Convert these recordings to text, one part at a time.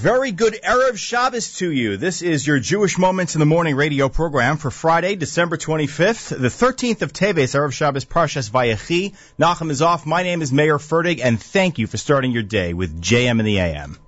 very good Erev Shabbos to you. This is your Jewish Moments in the Morning radio program for Friday, December 25th, the 13th of Teves, Erev Shabbos Parshas Vayechi. Nachum is off. My name is Mayer Fertig, and thank you for starting your day with JM in the AM.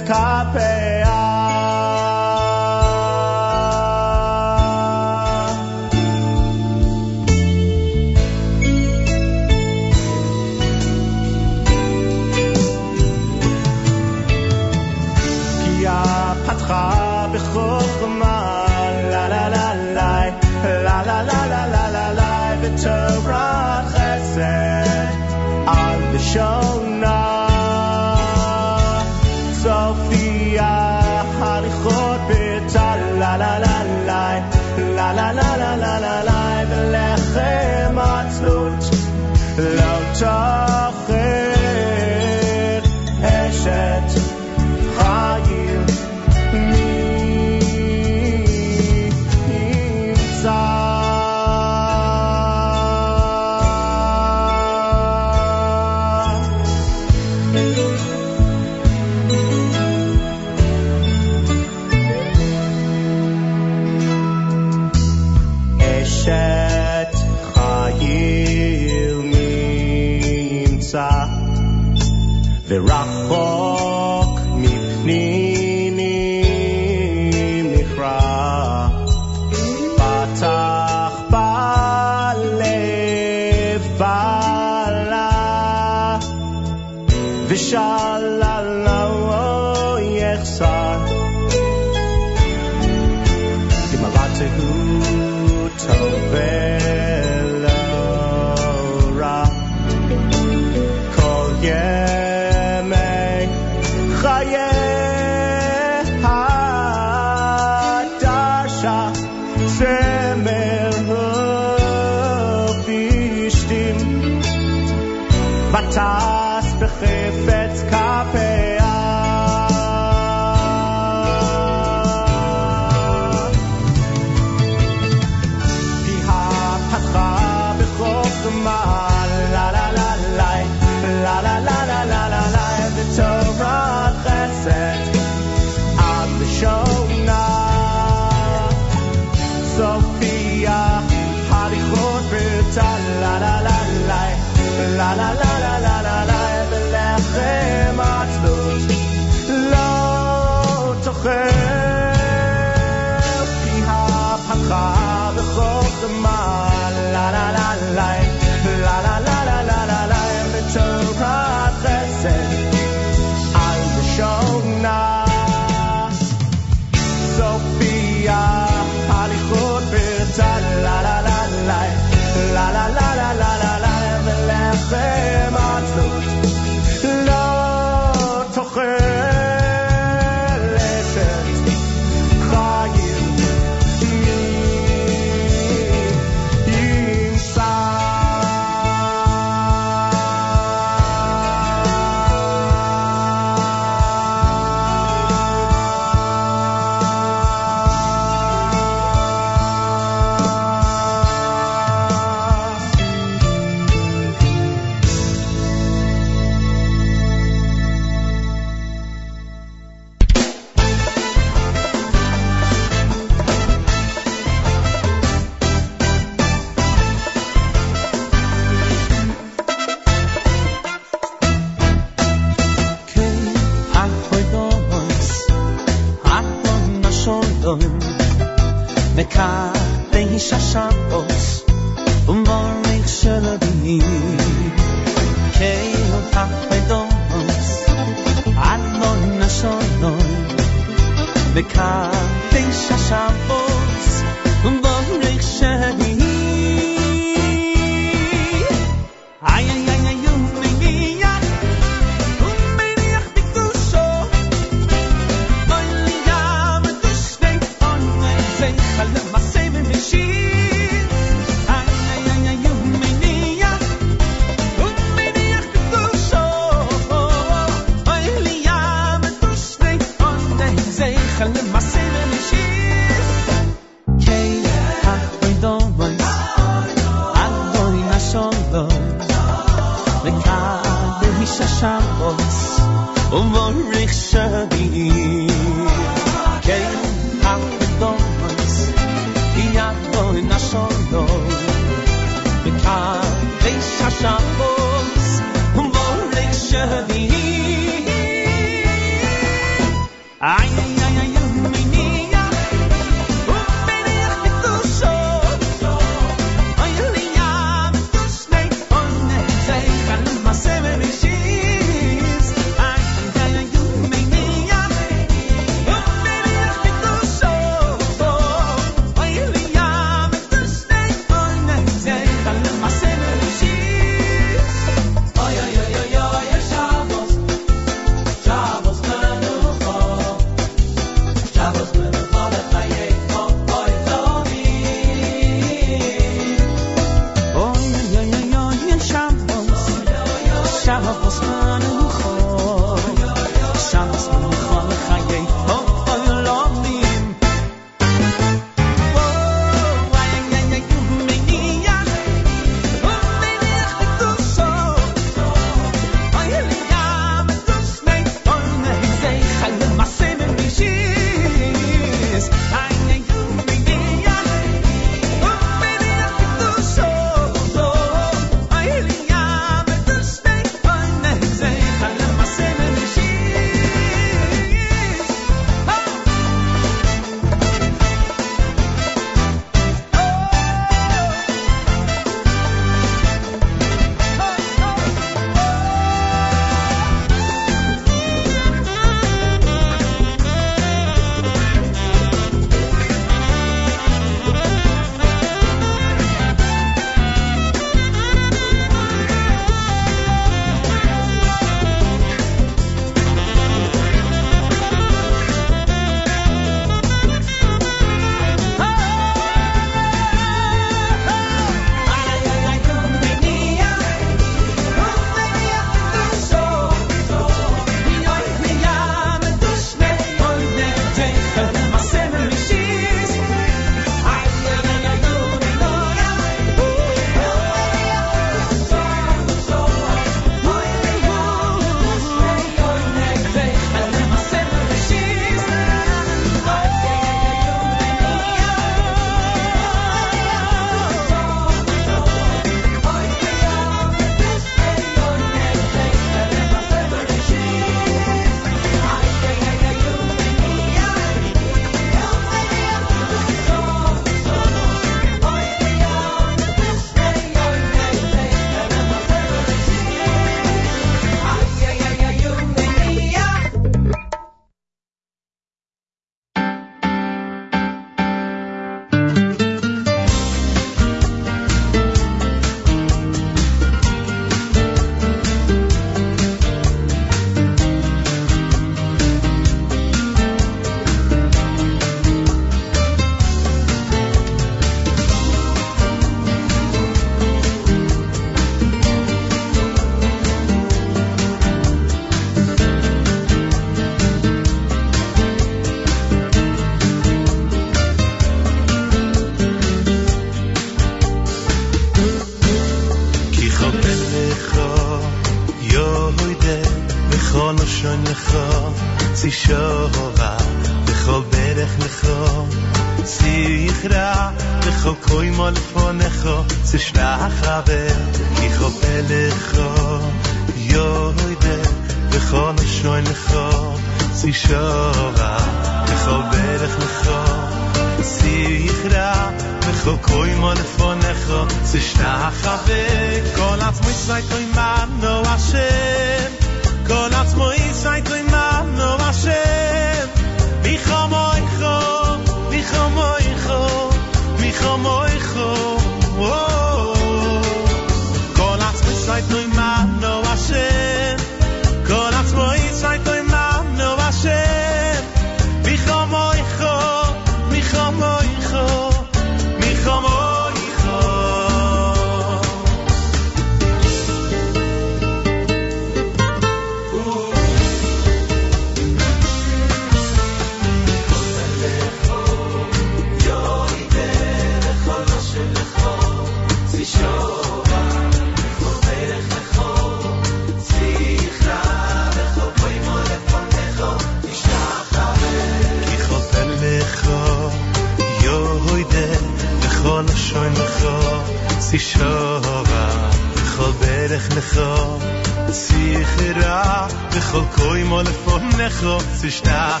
nechlo sich da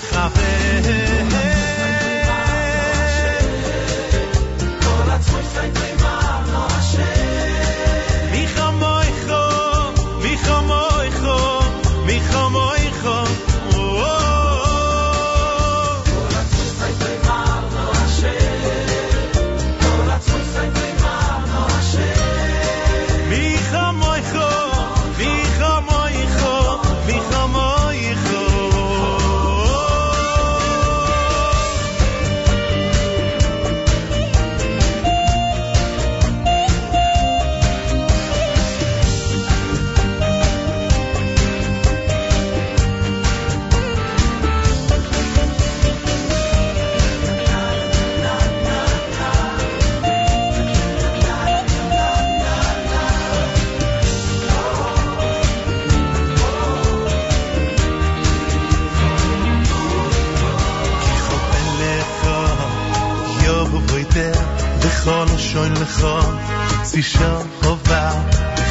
si sho khova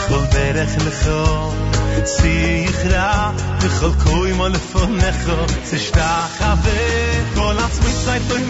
khol derakh lekho si khra di khol koy mal fun nekho si sta khave kol atsmit zayt toy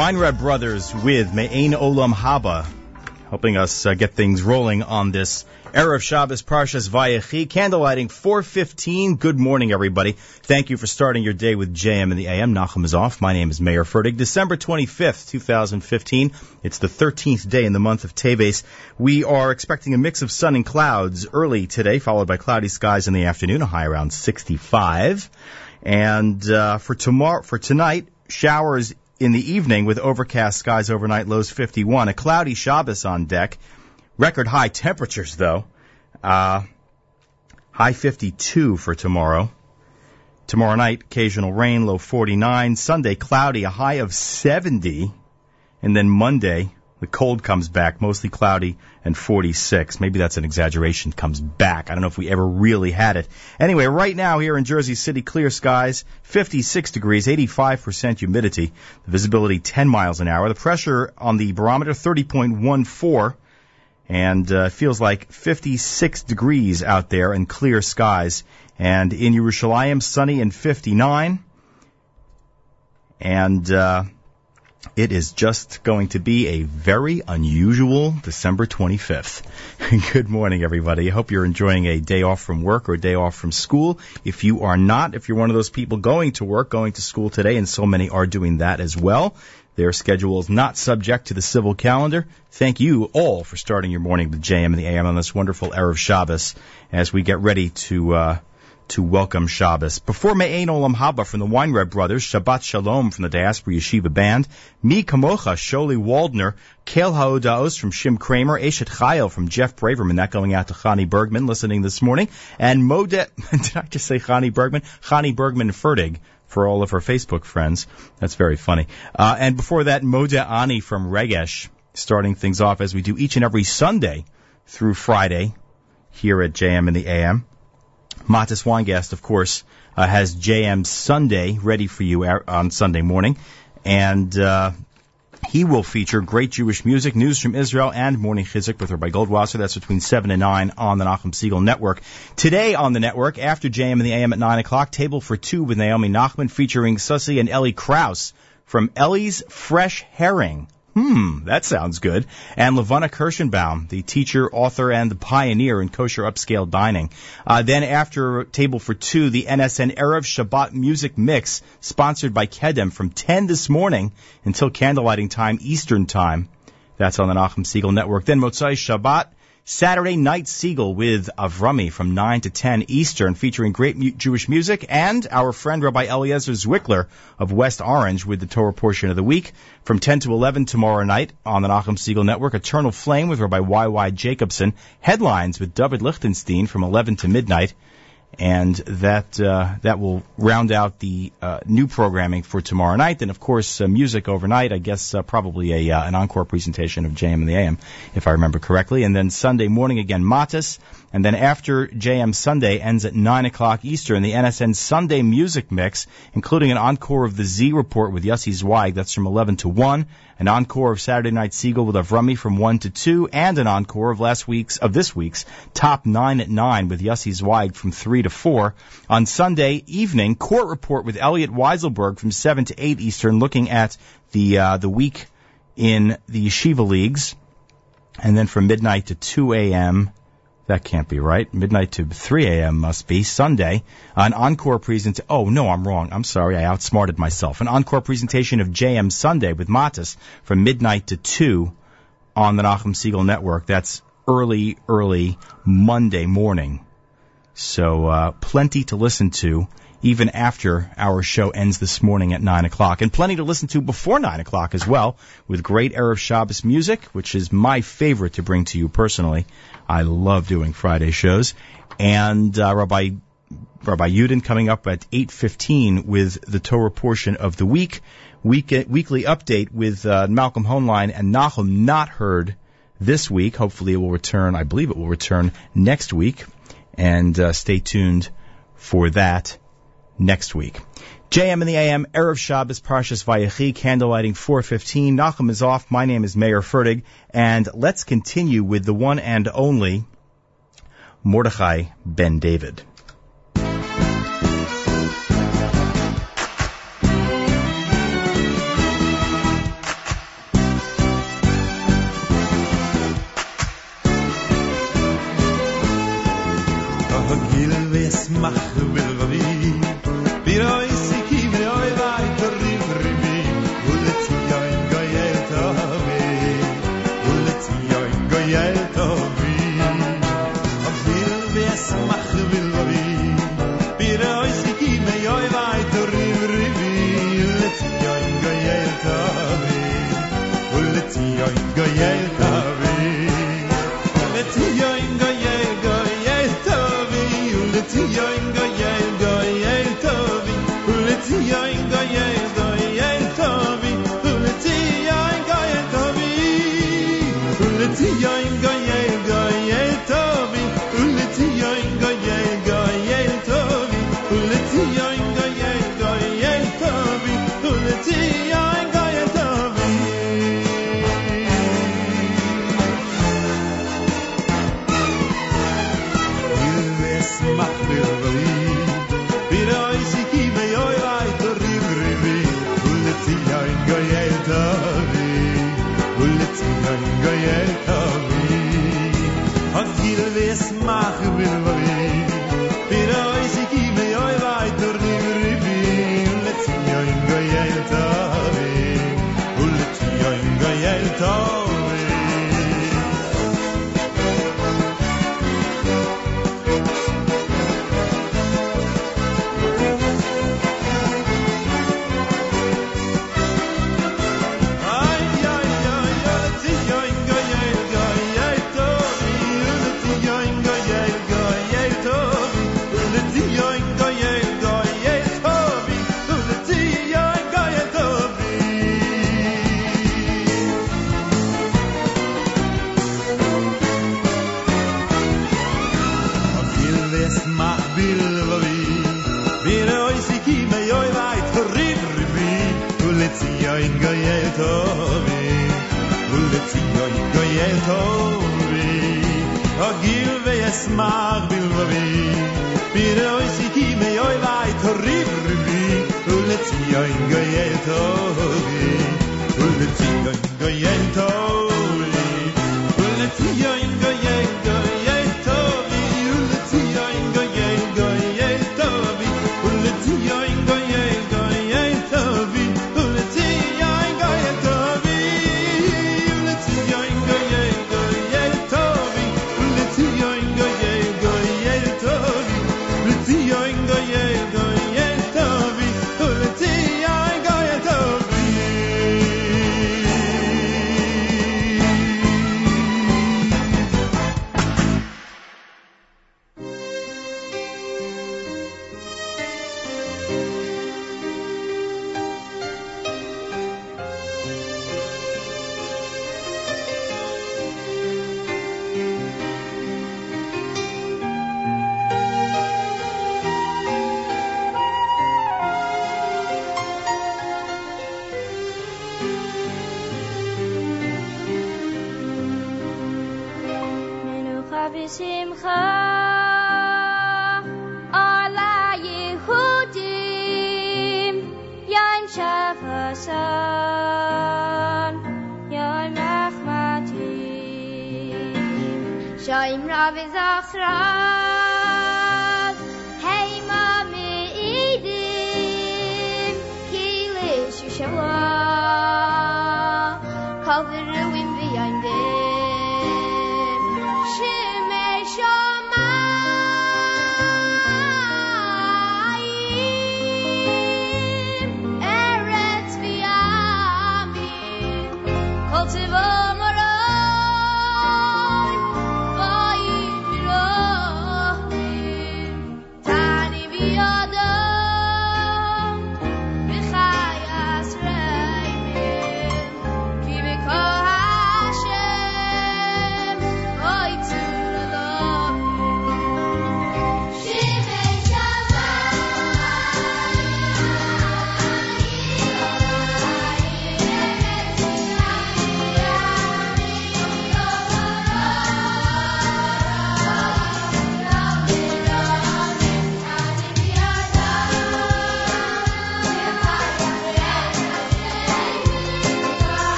Weinreb brothers with Me'ain Olam Haba, helping us uh, get things rolling on this Erev Shabbos Parshas Vayechi, candlelighting 415. Good morning, everybody. Thank you for starting your day with JM and the AM. Nachum is off. My name is Mayer Fertig. December 25th, 2015. It's the 13th day in the month of Teves. We are expecting a mix of sun and clouds early today, followed by cloudy skies in the afternoon, a high around 65. And uh, for tomorrow, for tonight, showers in the evening with overcast skies overnight, lows 51. A cloudy Shabbos on deck. Record high temperatures though. Uh, high 52 for tomorrow. Tomorrow night, occasional rain, low 49. Sunday, cloudy, a high of 70. And then Monday, the cold comes back, mostly cloudy and 46. Maybe that's an exaggeration, comes back. I don't know if we ever really had it. Anyway, right now here in Jersey City, clear skies, 56 degrees, 85% humidity, the visibility 10 miles an hour, the pressure on the barometer 30.14, and uh, feels like 56 degrees out there and clear skies. And in Yerushalayim, sunny and 59. And uh, it is just going to be a very unusual December 25th. Good morning, everybody. I hope you're enjoying a day off from work or a day off from school. If you are not, if you're one of those people going to work, going to school today, and so many are doing that as well, their schedule is not subject to the civil calendar. Thank you all for starting your morning with JM and the AM on this wonderful Erev Shabbos as we get ready to uh, to welcome Shabbos. Before Me'ain Olam Haba from the Weinreb Brothers, Shabbat Shalom from the Diaspora Yeshiva Band, Mi Kamocha, Sholi Waldner, Kel Haodaos from Shim Craimer, Eshet Chayil from Jeff Braverman, that going out to Chani Bergman listening this morning, and Mode, did I just say Chani Bergman? Chani Bergman Fertig for all of her Facebook friends. That's very funny. Uh, and before that, Moda Ani from Regesh, starting things off as we do each and every Sunday through Friday here at JM in the AM. Matis Weingast, of course, uh, has JM Sunday ready for you on Sunday morning. And uh, he will feature great Jewish music, news from Israel, and Morning Chizuk with Rabbi Goldwasser. That's between 7 and 9 on the Nachum Siegel Network. Today on the network, after JM and the AM at 9 o'clock, Table for Two with Naomi Nachman featuring Sussy and Ellie Kraus from Ellie's Fresh Herring. Hmm, that sounds good. And Levana Kirschenbaum, the teacher, author, and the pioneer in kosher upscale dining. Uh, then after Table for Two, the NSN Erev Shabbat Music Mix, sponsored by Kedem from 10 this morning until candlelighting time, Eastern Time. That's on the Nachum Siegel Network. Then Motzai Shabbat, Saturday Night Siegel with Avrami from 9 to 10 Eastern, featuring great Jewish music, and our friend Rabbi Eliezer Zwickler of West Orange with the Torah portion of the week. From 10 to 11 tomorrow night on the Nachum Siegel Network, Eternal Flame with Rabbi Y.Y. Jacobson, Headlines with David Lichtenstein from 11 to midnight, and that uh, that will round out the uh, new programming for tomorrow night. And of course, uh, music overnight. I guess uh, probably a uh, an encore presentation of JM and the AM, if I remember correctly. And then Sunday morning again, Matis. And then after JM Sunday ends at nine o'clock Eastern, the NSN Sunday music mix, including an encore of the Z Report with Yossi Zweig. That's from 11 to 1. An encore of Saturday Night Siegel with Avrami from 1 to 2, and an encore of last week's of this week's Top 9 at 9 with Yossi Zweig from 3 to 4. On Sunday evening, Court Report with Elliot Weiselberg from 7 to 8 Eastern, looking at the uh, the week in the Yeshiva leagues. And then from midnight to 2 a.m., that can't be right. Midnight to 3 a.m. must be Sunday. An encore presentation. Oh, no, I'm wrong. I'm sorry. I outsmarted myself. An encore presentation of JM Sunday with Matis from midnight to 2 on the Nachum Siegel Network. That's early, early Monday morning. So, uh, plenty to listen to even after our show ends this morning at 9 o'clock. And plenty to listen to before 9 o'clock as well, with great Erev Shabbos music, which is my favorite to bring to you personally. I love doing Friday shows. And uh, Rabbi Rabbi Yudin coming up at 8.15 with the Torah portion of the week. week weekly update with uh, Malcolm Hoenlein and Nachum not heard this week. Hopefully it will return. I believe it will return next week. And uh, stay tuned for that next week. JM in the AM, Erev Shabbos, Parshas Vayechi, candlelighting 415. Nachum is off. My name is Mayer Fertig. And let's continue with the one and only Mordechai Ben David.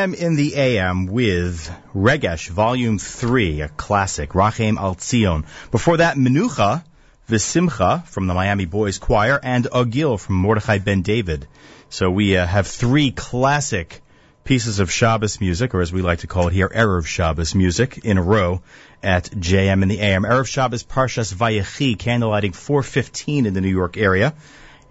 JM in the AM with Regesh, Volume 3, a classic, Rachem Al Tzion. Before that, Menucha, Visimcha from the Miami Boys Choir, and Agil from Mordechai Ben David. So we uh, have three classic pieces of Shabbos music, or as we like to call it here, Erev Shabbos music, in a row at JM in the AM. Erev Shabbos Parshas Vayechi, candlelighting 415 in the New York area.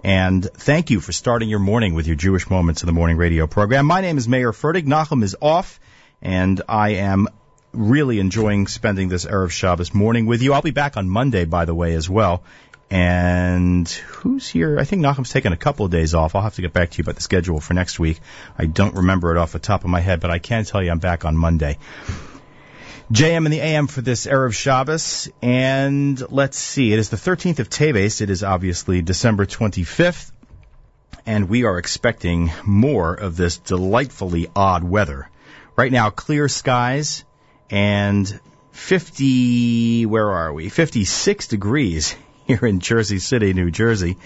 And thank you for starting your morning with your Jewish Moments in the Morning radio program. My name is Mayer Fertig. Nachum is off, and I am really enjoying spending this Erev Shabbos morning with you. I'll be back on Monday, by the way, as well. And who's here? I think Nachum's taken a couple of days off. I'll have to get back to you about the schedule for next week. I don't remember it off the top of my head, but I can tell you I'm back on Monday. JM and the AM for this Erev Shabbos. And let's see, it is the 13th of Teves. It is obviously December 25th. And we are expecting more of this delightfully odd weather. Right now, clear skies and 50, where are we? 56 degrees here in Jersey City, New Jersey.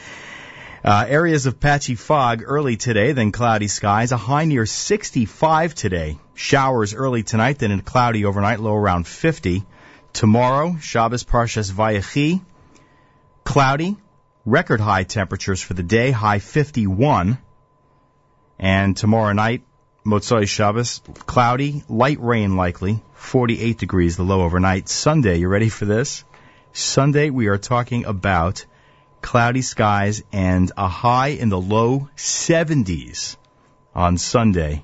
Uh, areas of patchy fog early today, then cloudy skies. A high near 65 today. Showers early tonight, then cloudy overnight, low around 50. Tomorrow, Shabbos Parshas Vayechi, cloudy. Record high temperatures for the day, high 51. And tomorrow night, Motzai Shabbos, cloudy, light rain likely, 48 degrees the low overnight. Sunday, you ready for this? Sunday, we are talking about cloudy skies and a high in the low 70s on Sunday.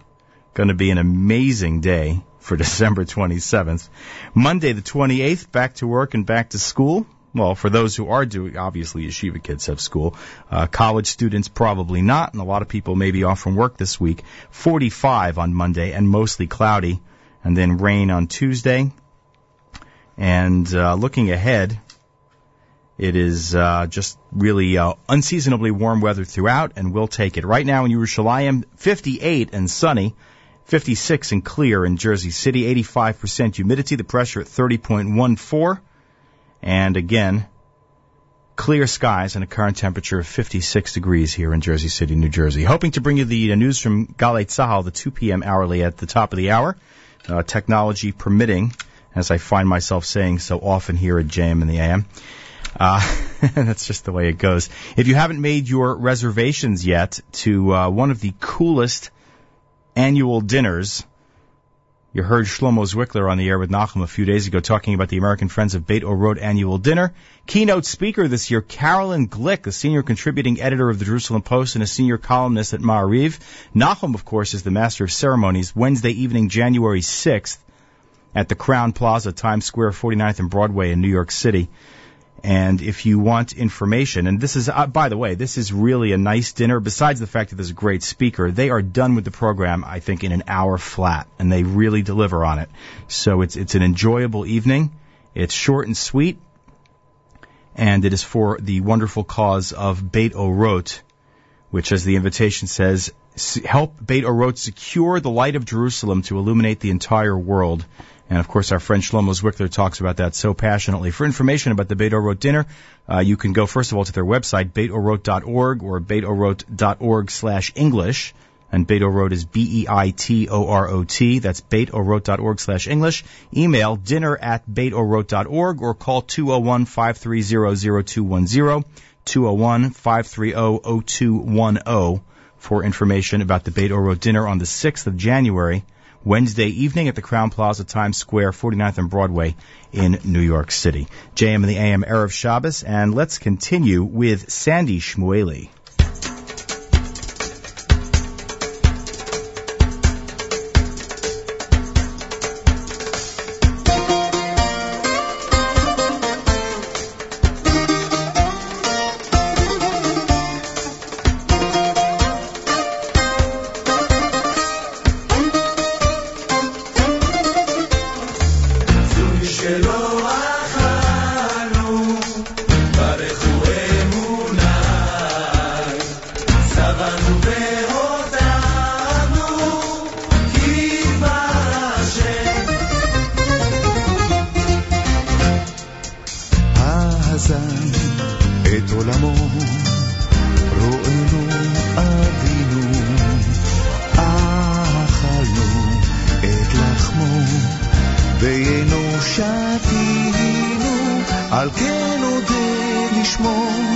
Going to be an amazing day for December 27th. Monday, the 28th, back to work and back to school. Well, for those who are doing, obviously, yeshiva kids have school. Uh, college students probably not, and a lot of people may be off from work this week. 45 on Monday and mostly cloudy, and then rain on Tuesday. And uh, looking ahead, it is uh, just really uh, unseasonably warm weather throughout, and we'll take it. Right now in Yerushalayim, 58 and sunny. 56 and clear in Jersey City, 85% humidity, the pressure at 30.14. And again, clear skies and a current temperature of 56 degrees here in Jersey City, New Jersey. Hoping to bring you the uh, news from Galei Tzahal, the 2 p.m. hourly at the top of the hour, uh, technology permitting, as I find myself saying so often here at JM in the AM. Uh, that's just the way it goes. If you haven't made your reservations yet to uh, one of the coolest annual dinners you heard Shlomo Zwickler on the air with Nachum a few days ago talking about the American Friends of Beit Orot annual dinner. Keynote speaker this year, Caroline Glick, a senior contributing editor of the Jerusalem Post and a senior columnist at Ma'ariv. Nachum, of course, is the master of ceremonies. Wednesday evening, January 6th at the Crowne Plaza, Times Square, 49th and Broadway in New York City. And if you want information, and this is, uh, by the way, this is really a nice dinner. Besides the fact that there's a great speaker, they are done with the program, I think, in an hour flat, and they really deliver on it. So it's it's an enjoyable evening. It's short and sweet, and it is for the wonderful cause of Beit Orot, which, as the invitation says, help Beit Orot secure the light of Jerusalem to illuminate the entire world. And of course, our friend Shlomo Zwickler talks about that so passionately. For information about the Beit Orot dinner, uh, you can go first of all to their website, beitorot.org or beitorot.org slash English. And Beit Orot is B-E-I-T-O-R-O-T. That's beitorot.org slash English. Email dinner at beitorot.org or call 201-530-0210, 201-530-0210 for information about the Beit Orot dinner on the 6th of January Wednesday evening at the Crowne Plaza, Times Square, 49th and Broadway in New York City. JM and the AM Erev Shabbos, and let's continue with Sandy Shmueli. את עולמו, רואינו אבינו, אכלנו את לחמו, דיינו שתינו, על כן עודד נשמור.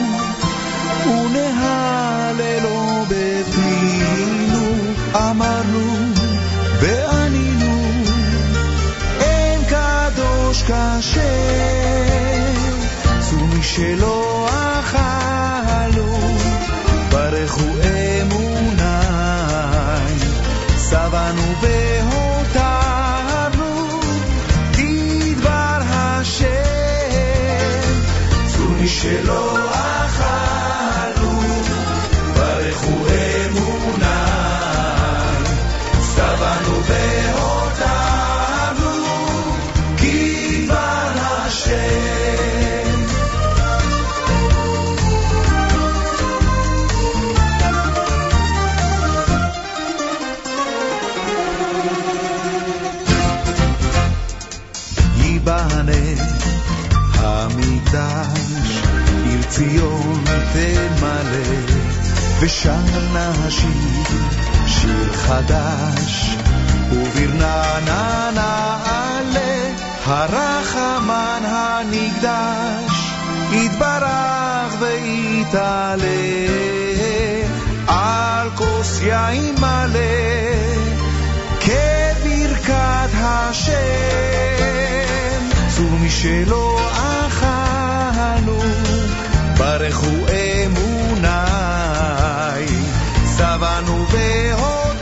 ברננה השיר, שיר חדש. וברננה נעלה, הרחמן הנקדש, יתברך ויתעלה, על כוס יין מלא, כברכת השם. צור משלו אכלנו, ברכו אמוני. Savanu veho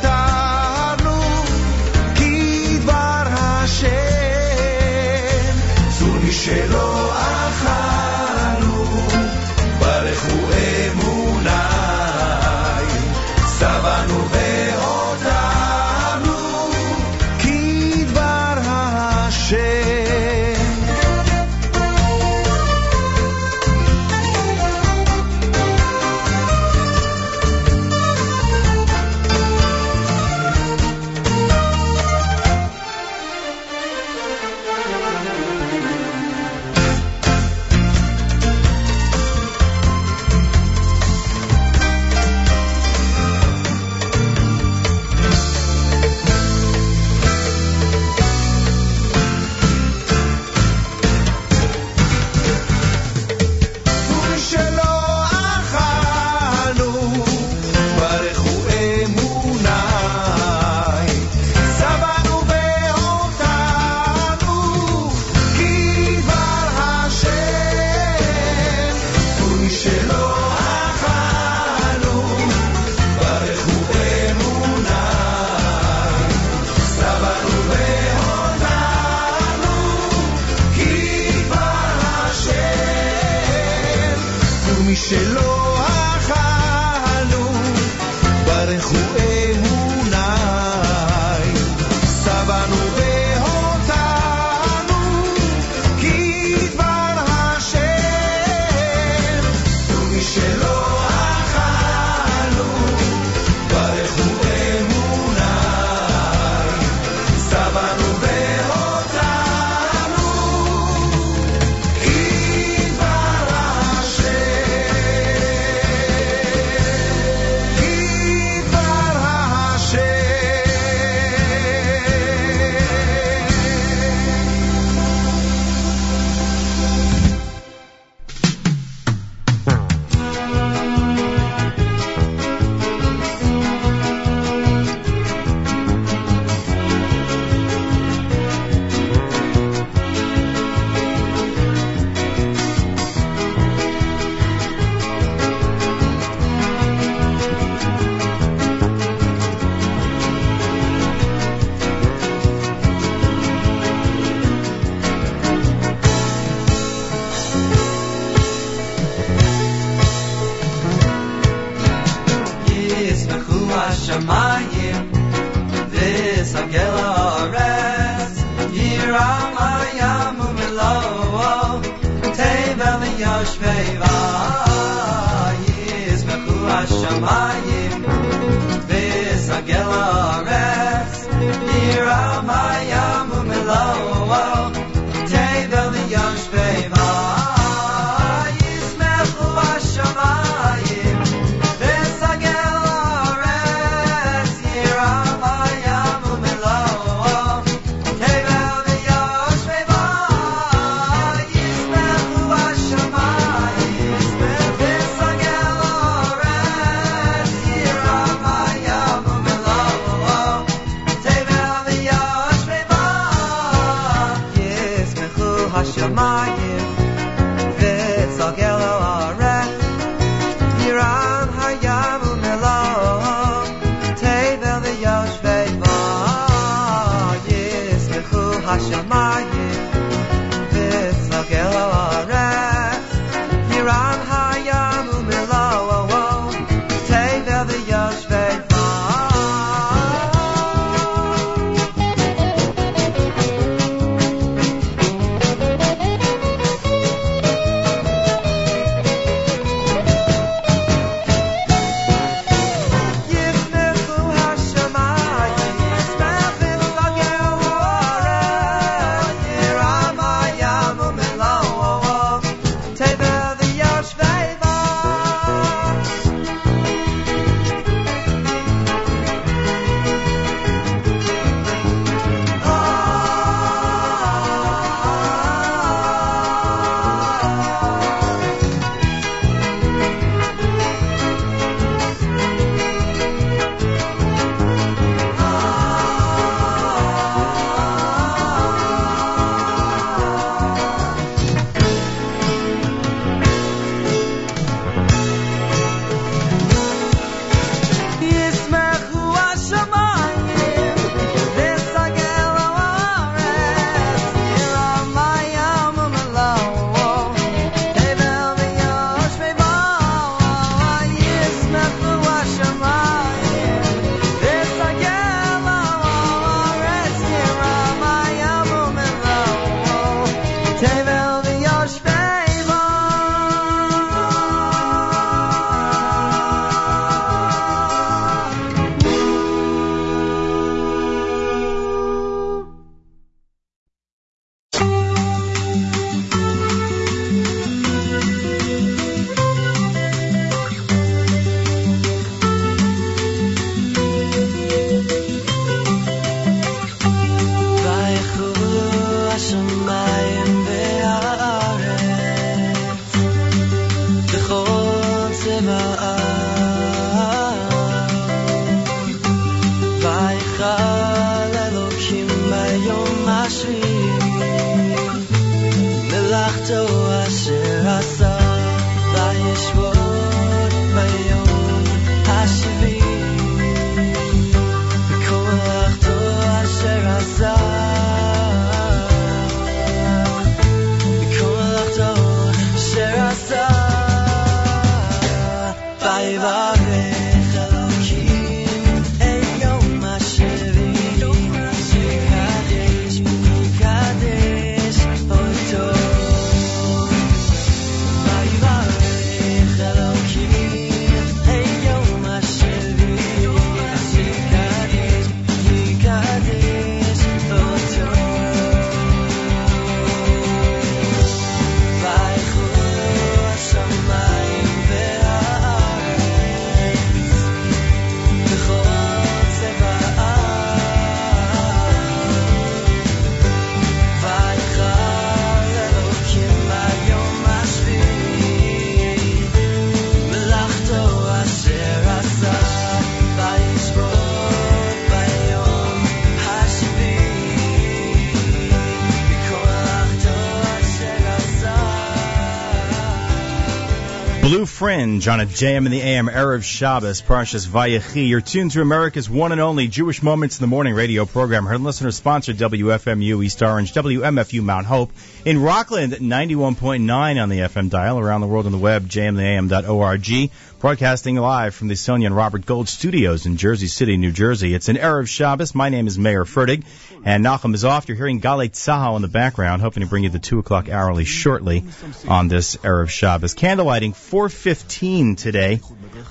Blue Fringe on a JM in the AM Erev Shabbos, Parshas Vayechi. You're tuned to America's one and only Jewish Moments in the Morning radio program. Heard listener sponsored WFMU East Orange, WMFU Mount Hope. In Rockland, 91.9 on the FM dial. Around the world on the web, jmtheam.org. Broadcasting live from the Sonia and Robert Gold studios in Jersey City, New Jersey. It's an Erev Shabbos. My name is Mayer Fertig. And Nachum is off. You're hearing Galei Tzahal in the background, hoping to bring you the 2 o'clock hourly shortly on this Erev Shabbos. Candlelighting 415 today.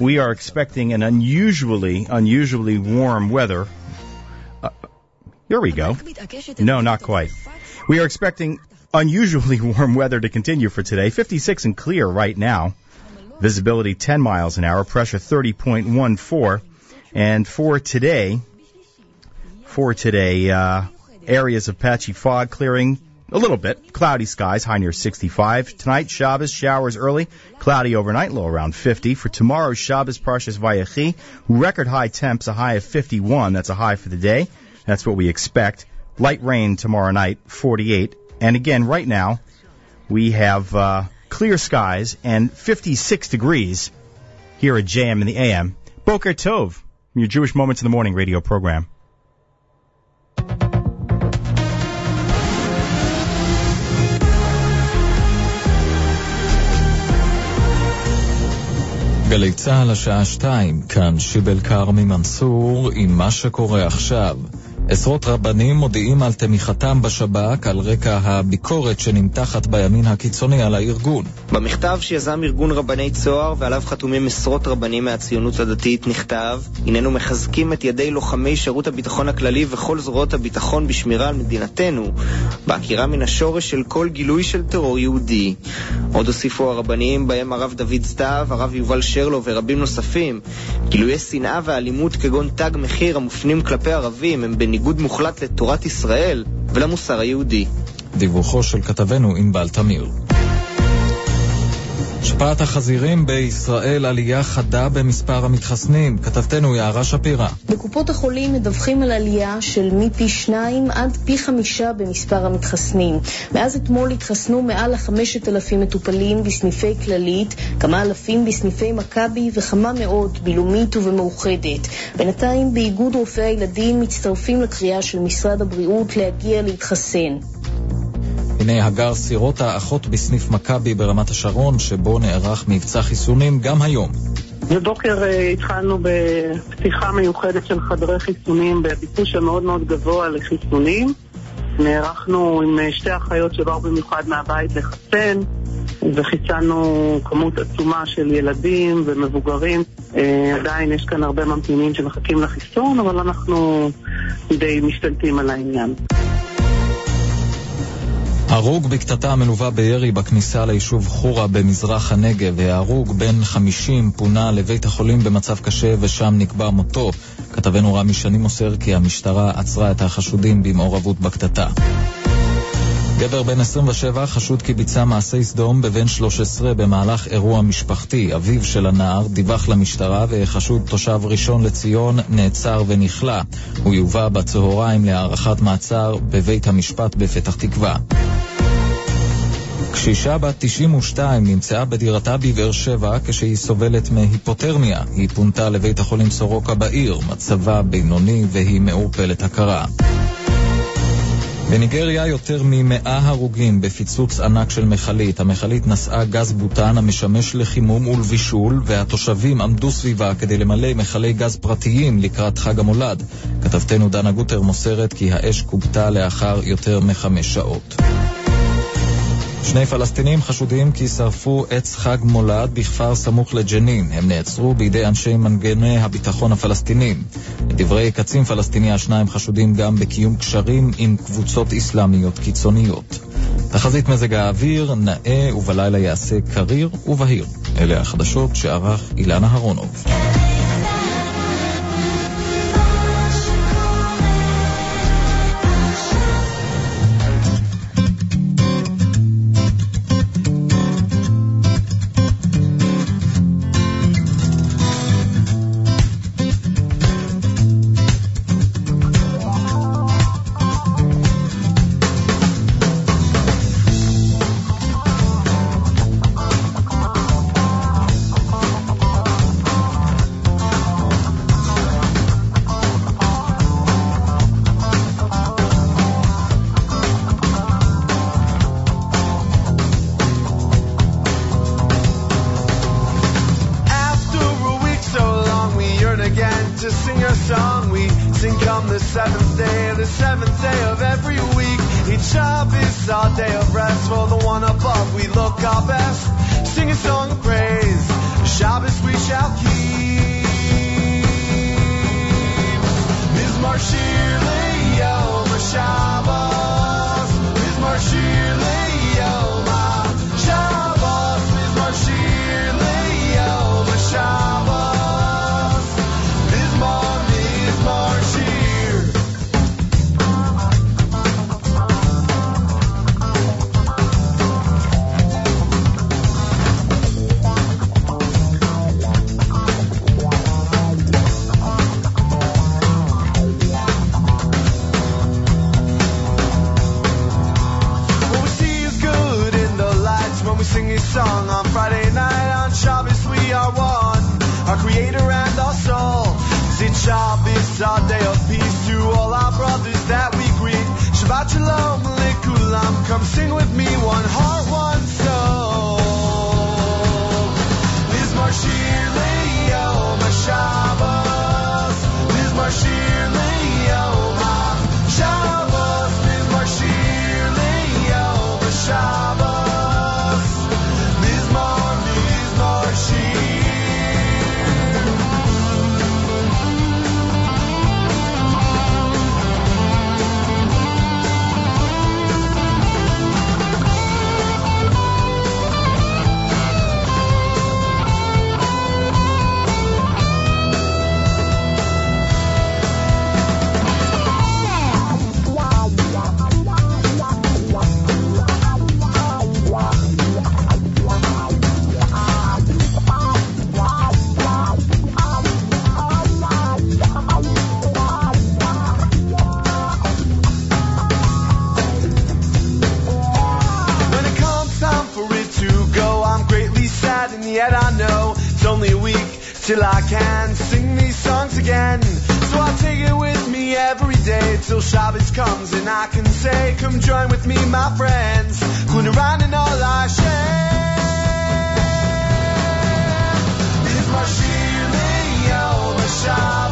We are expecting an unusually, unusually warm weather. Uh, here we go. No, not quite. We are expecting unusually warm weather to continue for today. 56 and clear right now. Visibility 10 miles an hour. Pressure 30.14. And for today, for today, uh, areas of patchy fog clearing a little bit. Cloudy skies, high near 65. Tonight, Shabbos, showers early, cloudy overnight, low around 50. For tomorrow, Shabbos, Parshas Vayechi, record high temps, a high of 51. That's a high for the day. That's what we expect. Light rain tomorrow night, 48. And again, right now, we have uh, clear skies and 56 degrees here at JM in the AM. Boker Tov, your Jewish Moments in the Morning radio program. גלי צה"ל השעה שתיים, כאן שיבל כרמי מנסור עם מה שקורה עכשיו. עשרות רבנים מודיעים על תמיכתם בשב"כ על רקע הביקורת שנמתחת בימין הקיצוני על הארגון. במכתב שיזם ארגון רבני צוהר ועליו חתומים עשרות רבנים מהציונות הדתית נכתב הננו מחזקים את ידי לוחמי שירות הביטחון הכללי וכל זרועות הביטחון בשמירה על מדינתנו בעקירה מן השורש של כל גילוי של טרור יהודי. עוד הוסיפו הרבנים בהם הרב דוד סתיו, הרב יובל שרלו ורבים נוספים גילויי שנאה ואלימות כגון תג מחיר המופנים כלפי ערבים הם בניגוד מוחלט לתורת ישראל ולמוסר היהודי. דיווחו של כתבנו ענבל תמיר. השפעת החזירים בישראל עלייה חדה במספר המתחסנים. כתבתנו יערה שפירא. בקופות החולים מדווחים על עלייה של מפי שניים עד פי חמישה במספר המתחסנים. מאז אתמול התחסנו מעל לחמשת אלפים מטופלים בסניפי כללית, כמה אלפים בסניפי מכבי וכמה מאות בלאומית ובמאוחדת. בינתיים באיגוד רופאי הילדים מצטרפים לקריאה של משרד הבריאות להגיע להתחסן. הנה הגר סירוטה, אחות בסניף מכבי ברמת השרון, שבו נערך מבצע חיסונים גם היום. בבוקר אה, התחלנו בפתיחה מיוחדת של חדרי חיסונים בביקוש המאוד מאוד גבוה לחיסונים. נערכנו עם אה, שתי אחיות שבאו במיוחד מהבית לחסן, וחיסנו כמות עצומה של ילדים ומבוגרים. אה, עדיין יש כאן הרבה ממתינים שמחכים לחיסון, אבל אנחנו די משתלטים על העניין. הרוג בקטטה מלווה בירי בכניסה ליישוב חורה במזרח הנגב. ההרוג בן 50 פונה לבית החולים במצב קשה ושם נקבע מותו. כתבנו רמי שני מוסר כי המשטרה עצרה את החשודים במעורבות בקטטה. גבר בן 27 חשוד כי ביצע מעשי סדום בבן 13 במהלך אירוע משפחתי. אביו של הנער דיווח למשטרה וחשוד תושב ראשון לציון נעצר ונכלא. הוא יובא בצהריים להארכת מעצר בבית המשפט בפתח תקווה. קשישה בת 92 נמצאה בדירתה בבאר שבע כשהיא סובלת מהיפותרמיה. היא פונתה לבית החולים סורוקה בעיר, מצבה בינוני והיא מעורפלת הכרה. בניגריה יותר ממאה הרוגים בפיצוץ ענק של מכלית. המכלית נשאה גז בוטן המשמש לחימום ולבישול, והתושבים עמדו סביבה כדי למלא מכלי גז פרטיים לקראת חג המולד. כתבתנו דנה גוטר מוסרת כי האש כובתה לאחר יותר מחמש שעות. שני פלסטינים חשודים כי שרפו עץ חג מולד בכפר סמוך לג'נין. הם נעצרו בידי אנשי מנגני הביטחון הפלסטינים. לדברי קצין פלסטיני, השניים חשודים גם בקיום קשרים עם קבוצות אסלאמיות קיצוניות. תחזית מזג האוויר נאה ובלילה יעשה קריר ובהיר. אלה החדשות שערך אילנה אהרונוב. And say, Come join with me, my friends. Kunaran and all I share. Mizmor Shir Yom Shabbos.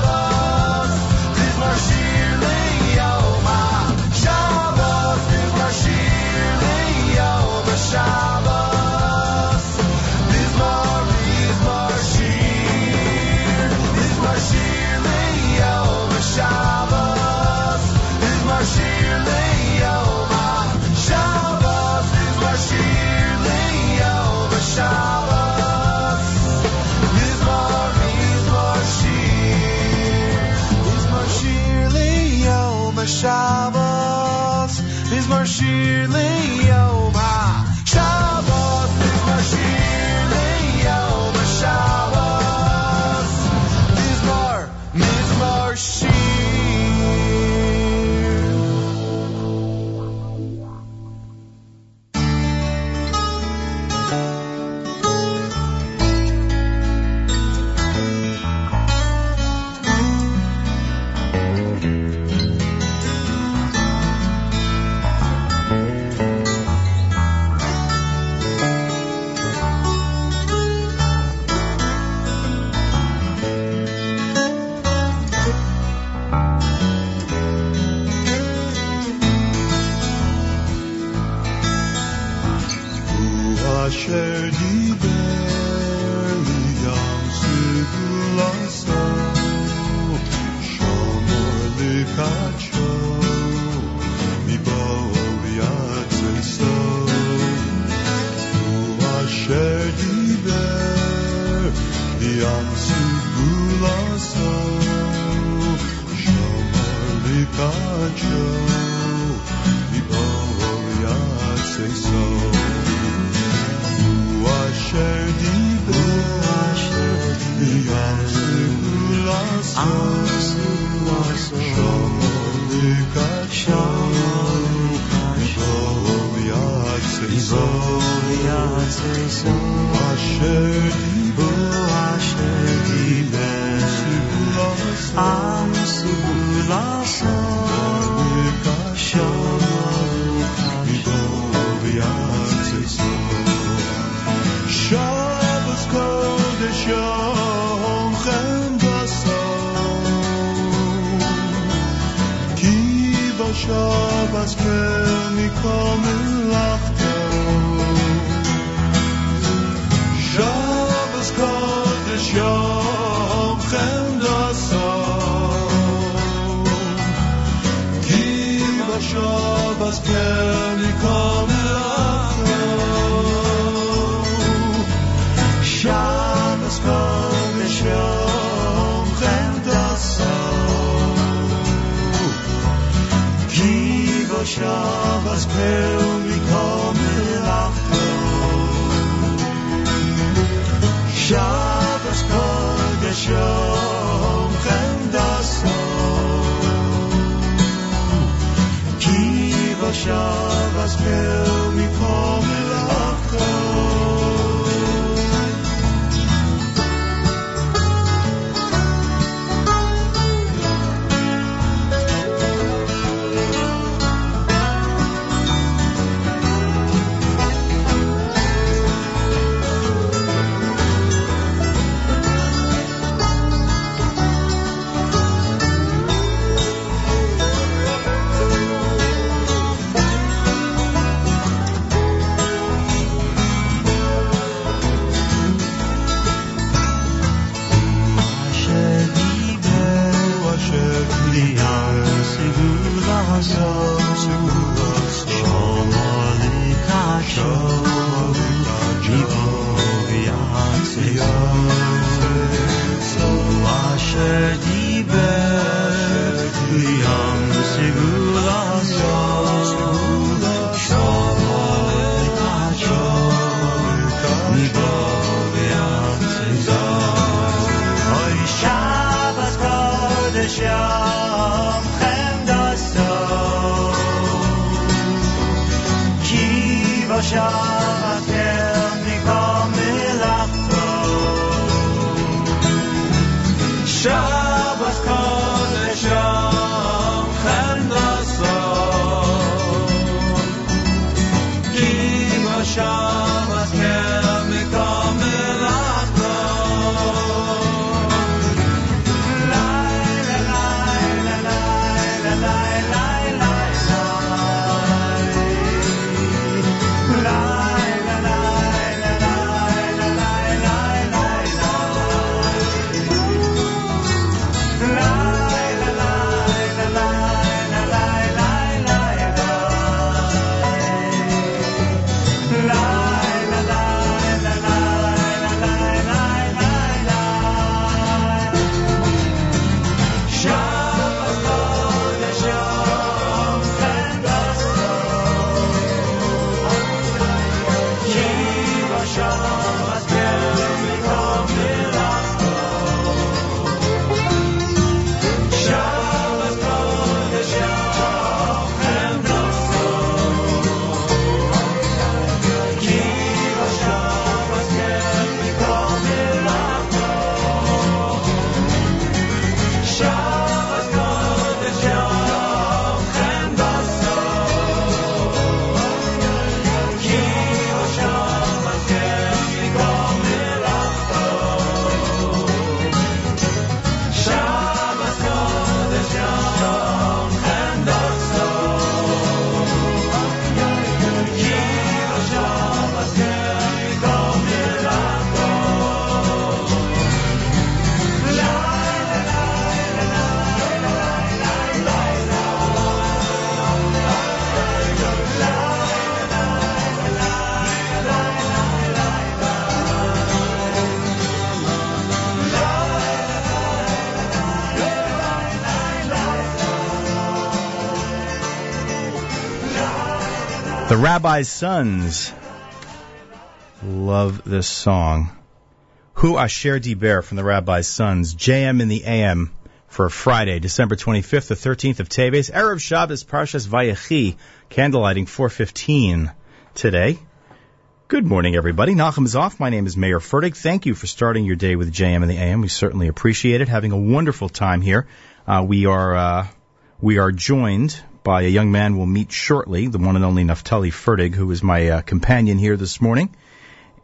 surely شب از که میکامه Shabbos Rabbi's Sons. Love this song. Hu Asher Diber from the Rabbi's Sons. JM in the AM for Friday, December 25th, the 13th of Teves. Erev Shabbos, Parshas Vayechi. Candlelighting 415 today. Good morning, everybody. Nachum is off. My name is Mayer Fertig. Thank you for starting your day with JM in the AM. We certainly appreciate it. Having a wonderful time here. Uh, we are uh, we are joined by a young man we'll meet shortly, the one and only Naftali Fertig, who is my uh, companion here this morning,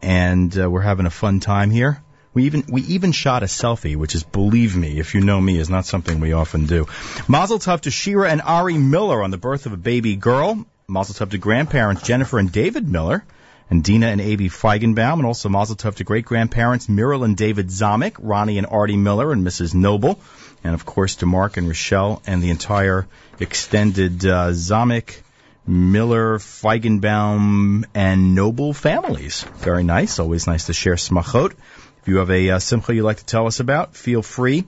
and uh, we're having a fun time here. We even we even shot a selfie, which is, believe me, if you know me, is not something we often do. Mazel tov to Shira and Ari Miller on the birth of a baby girl. Mazel tov to grandparents Jennifer and David Miller, and Dina and Avi Feigenbaum, and also Mazel tov to great grandparents Muriel and David Zamek, Ronnie and Artie Miller, and Mrs. Noble, and of course to Mark and Rochelle and the entire extended uh, Zamek, Miller, Feigenbaum, and Noble families. Very nice. Always nice to share smachot. If you have a uh, simcha you'd like to tell us about, feel free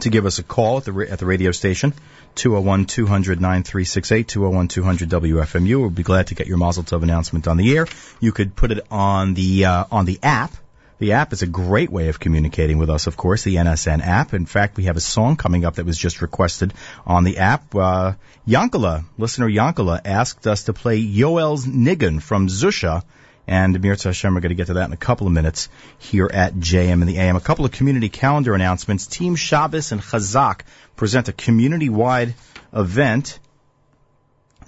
to give us a call at the at the radio station. 201-200-9368, 201-200-WFMU. We'll be glad to get your Mazel Tov announcement on the air. You could put it on the, uh, on the app. The app is a great way of communicating with us, of course, the NSN app. In fact, we have a song coming up that was just requested on the app. Uh, Yankala, listener Yankala, asked us to play Yoel's Nigun from Zusha. And Mirza Hashem, we're going to get to that in a couple of minutes here at JM in the AM. A couple of community calendar announcements. Team Shabbos and Chazaq present a community-wide event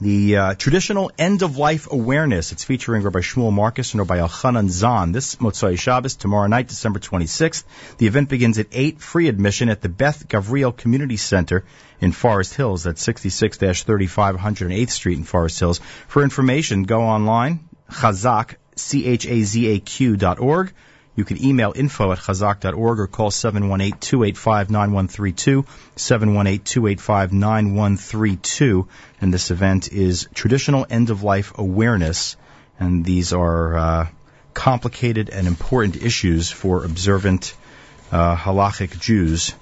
the uh, traditional end of life awareness. It's featuring Rabbi Shmuel Marcus and Rabbi Elchanan Zahn this Motzai Shabbos tomorrow night, December 26th. The event begins at 8, free admission at the Beth Gavriel Community Center in Forest Hills. That's 66-35 108th Street in Forest Hills. For information, go online, chazaq, C-H-A-Z-A-Q dot org. You can email info at chazaq.org or call 718-285-9132, 718-285-9132. And this event is Traditional End of Life Awareness. And these are uh, complicated and important issues for observant uh, halachic Jews,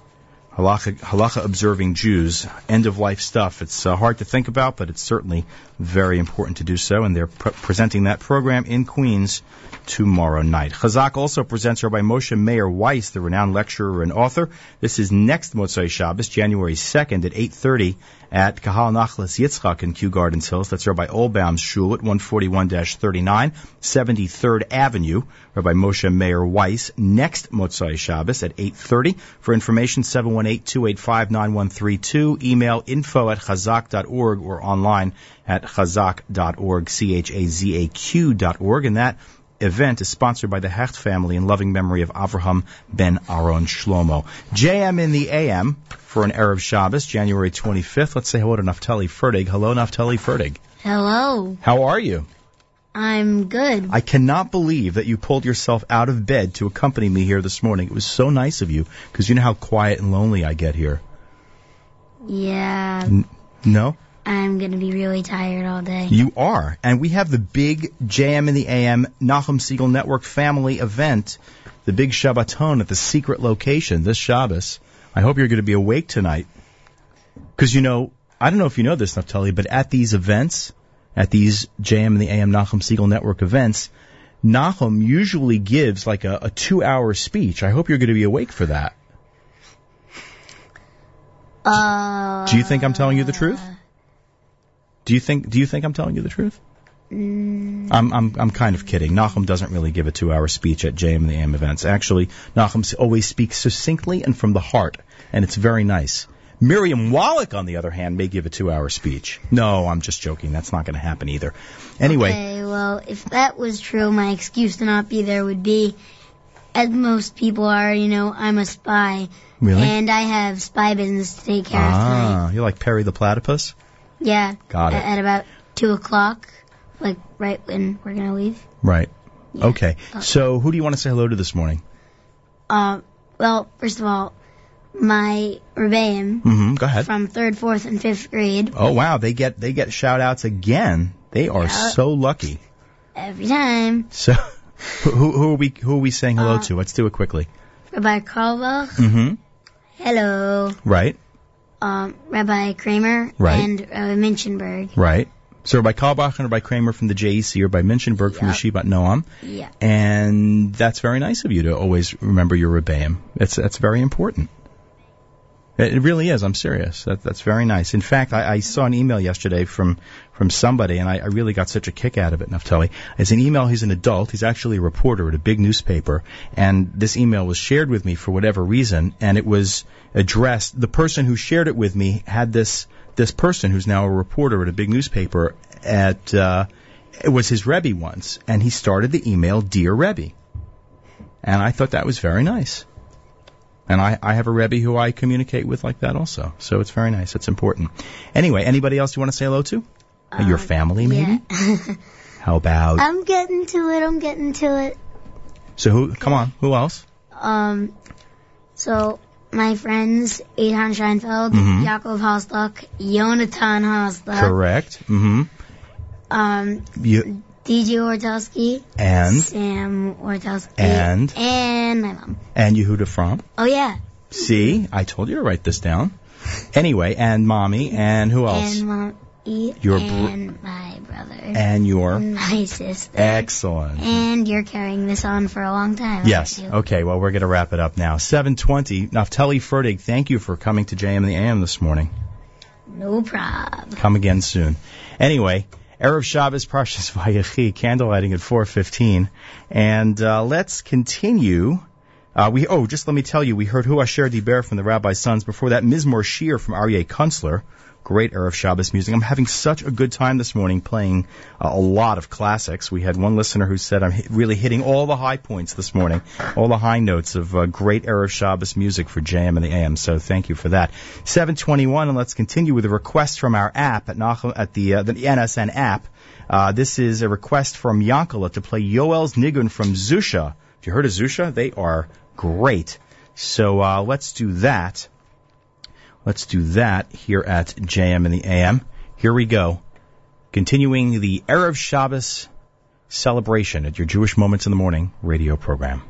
halacha, observing Jews. End of life stuff. It's uh, hard to think about, but it's certainly very important to do so. And they're pre- presenting that program in Queens tomorrow night. Chazaq also presents Rabbi Moshe Meir Weiss, the renowned lecturer and author. This is next Motzai Shabbos, January 2nd at 8.30 at Kahal Nachlas Yitzchak in Kew Gardens Hills. That's Rabbi Olbaum's shul at 141-39, 73rd Avenue. Rabbi Moshe Meir Weiss, next Motzai Shabbos at 8.30. For information, 718-285-9132. Email info at chazaq.org or online at chazaq.org, C-H-A-Z-A-Q dot org. And that event is sponsored by the Hecht family in loving memory of Avraham ben Aaron Shlomo. JM in the AM for an Erev Shabbos, January 25th. Let's say hello to Naftali Fertig. Hello, Naftali Fertig. Hello, How are you? I'm good. I cannot believe that you pulled yourself out of bed to accompany me here this morning. It was so nice of you because you know how quiet and lonely I get here. Yeah, No? I'm gonna be really tired all day. You are. And we have the big JM in the AM Nachum Segal Network family event, the big Shabbaton at the secret location this Shabbos. I hope you're going to be awake tonight. Because, you know, I don't know if you know this, Naftali, but at these events, at these JM in the AM Nachum Segal Network events, Nachum usually gives like a, a two hour speech. I hope you're going to be awake for that. Uh, Do you think I'm telling you the truth? Do you think Do you think I'm telling you the truth? mm, I'm I'm I'm kind of kidding. Nachum doesn't really give a two-hour speech at JM and the AM events. Actually, Nachum s- always speaks succinctly and from the heart, and it's very nice. Miriam Wallach, on the other hand, may give a two-hour speech. No, I'm just joking. That's not going to happen either. Anyway, Okay, well, if that was true, my excuse to not be there would be, as most people are, you know, I'm a spy, really? and I have spy business to take care of ah, you're like Perry the Platypus. Yeah, Got it. at, about two o'clock, like right when we're gonna leave. Right. Yeah. Okay. Uh, So, who do you want to say hello to this morning? Uh, well, first of all, my Rebbeim Mm-hmm. Go ahead. from third, fourth, and fifth grade Oh wow, they get they get shout outs again. They are Yeah. so lucky. every time. So, who, who are we who are we saying hello Uh, to? Let's do it quickly. Rabbi Karlbach, Mm-hmm. hello. Right. Um, Rabbi Kramer Right. and Rabbi Minchenberg. Right. So Rabbi Kalbach and Rabbi Kramer from the JEC, or by Minchenberg from the Shivat Noam. Yeah. And that's very nice of you to always remember your Rebbeim. That's, that's very important. It it really is. I'm serious. That, that's very nice. In fact, I, I saw an email yesterday from from somebody, and I, I really got such a kick out of it. Naftali, it's an email. He's an adult. He's actually a reporter at a big newspaper, and this email was shared with me for whatever reason, and it was addressed. The person who shared it with me had this this person who's now a reporter at a big newspaper at uh, it was his Rebbe once, and he started the email "Dear Rebbe," and I thought that was very nice. And I, I have a Rebbe who I communicate with like that also. So it's very nice. It's important. Anyway, anybody else you want to say hello to? Your family, maybe? Yeah. How about? I'm getting to it. I'm getting to it. so who? Come on. Who else? Um, so my friends Adhan Scheinfeld, Mhm. Yaakov Hostak, Jonathan Hostak, Correct. Mm-hmm. um, You DJ Ortowski, and Sam Ortowski, And? and my mom. and Yehuda from. Oh yeah, See, I told you to write this down. Anyway, and mommy, and who else? and mom, Your and my brother, And your my sister, excellent. and you're carrying this on for a long time. Yes. Okay. Well, we're going to wrap it up now. 720. Naftali Fertig, thank you for coming to JM and the AM this morning. No problem. Come again soon. Anyway, Erev Shabbos Parshas Vayechi, candlelighting at 4:15, and uh, let's continue. Uh, we oh, just let me tell you, we heard Hu Asher Diber from the Rabbi's Sons. Before that, Mizmor Shir from Aryeh Kunstler. Great Erev Shabbos music. I'm having such a good time this morning playing uh, a lot of classics. We had one listener who said I'm hi- really hitting all the high points this morning, all the high notes of uh, great Erev Shabbos music for JM and the AM. So thank you for that. 721, and let's continue with a request from our app at, Nachum, at the, uh, the NSN app. Uh, this is a request from Yankala to play Yoel's Nigun from Zusha. Have you heard of Zusha? They are great. So uh, let's do that. Let's do that here at JM and the AM. Here we go. Continuing the Erev Shabbos celebration at your Jewish Moments in the Morning radio program.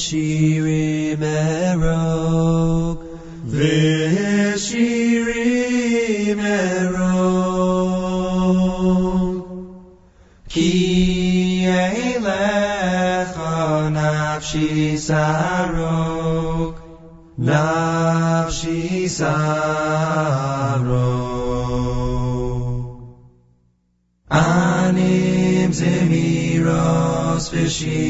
Vishiri Merog, Vishiri Merog, Ki Eilecha Nafshi Sarog, Nafshi Sarog, Anim Zemiros Vishiri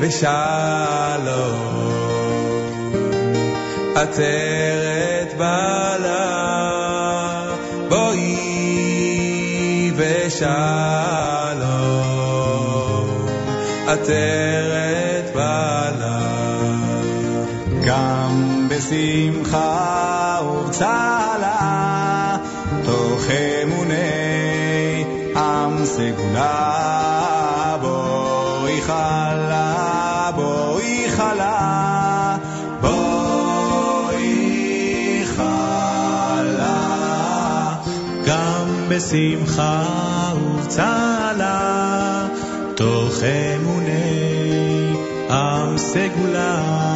ושלום, עצרת בעלה, בואי ושלום, עצרת בעלה. גם בשמחה ובצער בשמחה ובצהלה, תוך אמוני עם סגולה.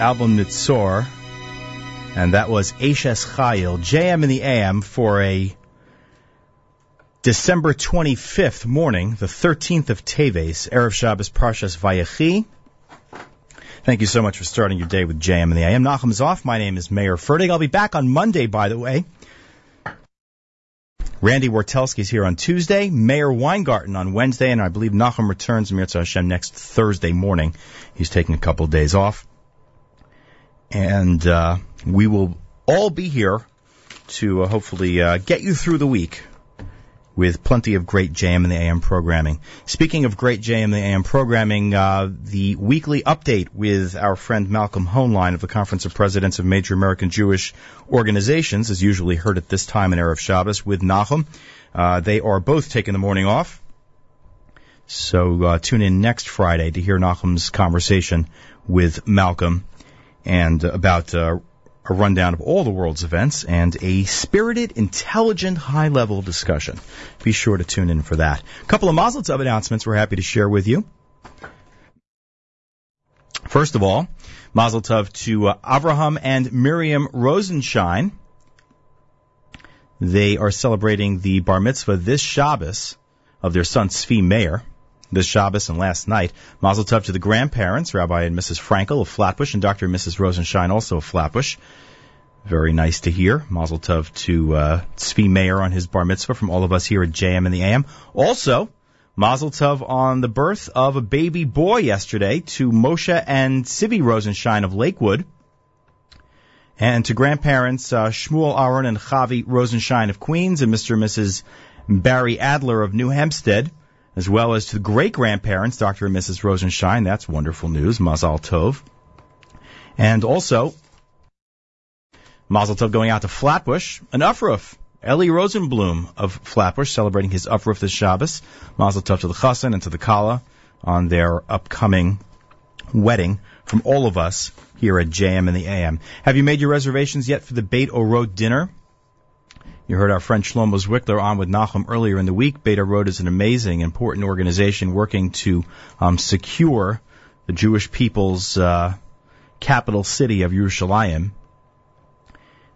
Album Nitzor, and that was Ashes Chayil. JM in the AM for a December 25th morning, the 13th of Teves, Erev Shabbos Parshas Vayechi. Thank you so much for starting your day with JM in the AM. Nachum is off. My name is Mayer Fertig. I'll be back on Monday, by the way. Randy Wartelski is here on Tuesday, Mayor Weingarten on Wednesday, and I believe Nachum returns Mirza Hashem next Thursday morning. He's taking a couple of days off. And uh, we will all be here to uh, hopefully uh, get you through the week with plenty of great JM and the AM programming. Speaking of great JM and the AM programming, uh, the weekly update with our friend Malcolm Hoenlein of the Conference of Presidents of Major American Jewish Organizations is usually heard at this time in Erev Shabbos with Nachum. Uh, they are both taking the morning off. So uh, tune in next Friday to hear Nachum's conversation with Malcolm and about uh, a rundown of all the world's events and a spirited, intelligent, high-level discussion. Be sure to tune in for that. A couple of Mazel Tov announcements we're happy to share with you. First of all, Mazel Tov to uh, Avraham and Miriam Rosenshine. They are celebrating the bar mitzvah this Shabbos of their son Tzvi Meir this Shabbos and last night. Mazel Tov to the grandparents, Rabbi and Mrs. Frankel of Flatbush, and Dr. and Mrs. Rosenshine, also of Flatbush. Very nice to hear. Mazel Tov to uh, Meir on his bar mitzvah from all of us here at JM and the AM. Also, Mazel Tov on the birth of a baby boy yesterday to Moshe and Sivi Rosenshine of Lakewood. And to grandparents uh, Shmuel Aaron and Chavi Rosenshine of Queens and Mr. and Mrs. Barry Adler of New Hempstead as well as to the great grandparents, Dr. and Mrs. Rosenshine. That's wonderful news. Mazal Tov. And also, Mazel Tov going out to Flatbush, an Ufruf. Eli Rosenblum of Flatbush celebrating his Ufruf this Shabbos. Mazel Tov to the Chassan and to the Kala on their upcoming wedding from all of us here at JM and the AM. Have you made your reservations yet for the Beit Orot dinner? You heard our friend Shlomo Zwickler on with Nachum earlier in the week. Beit Orot is an amazing, important organization working to um, secure the Jewish people's uh, capital city of Yerushalayim.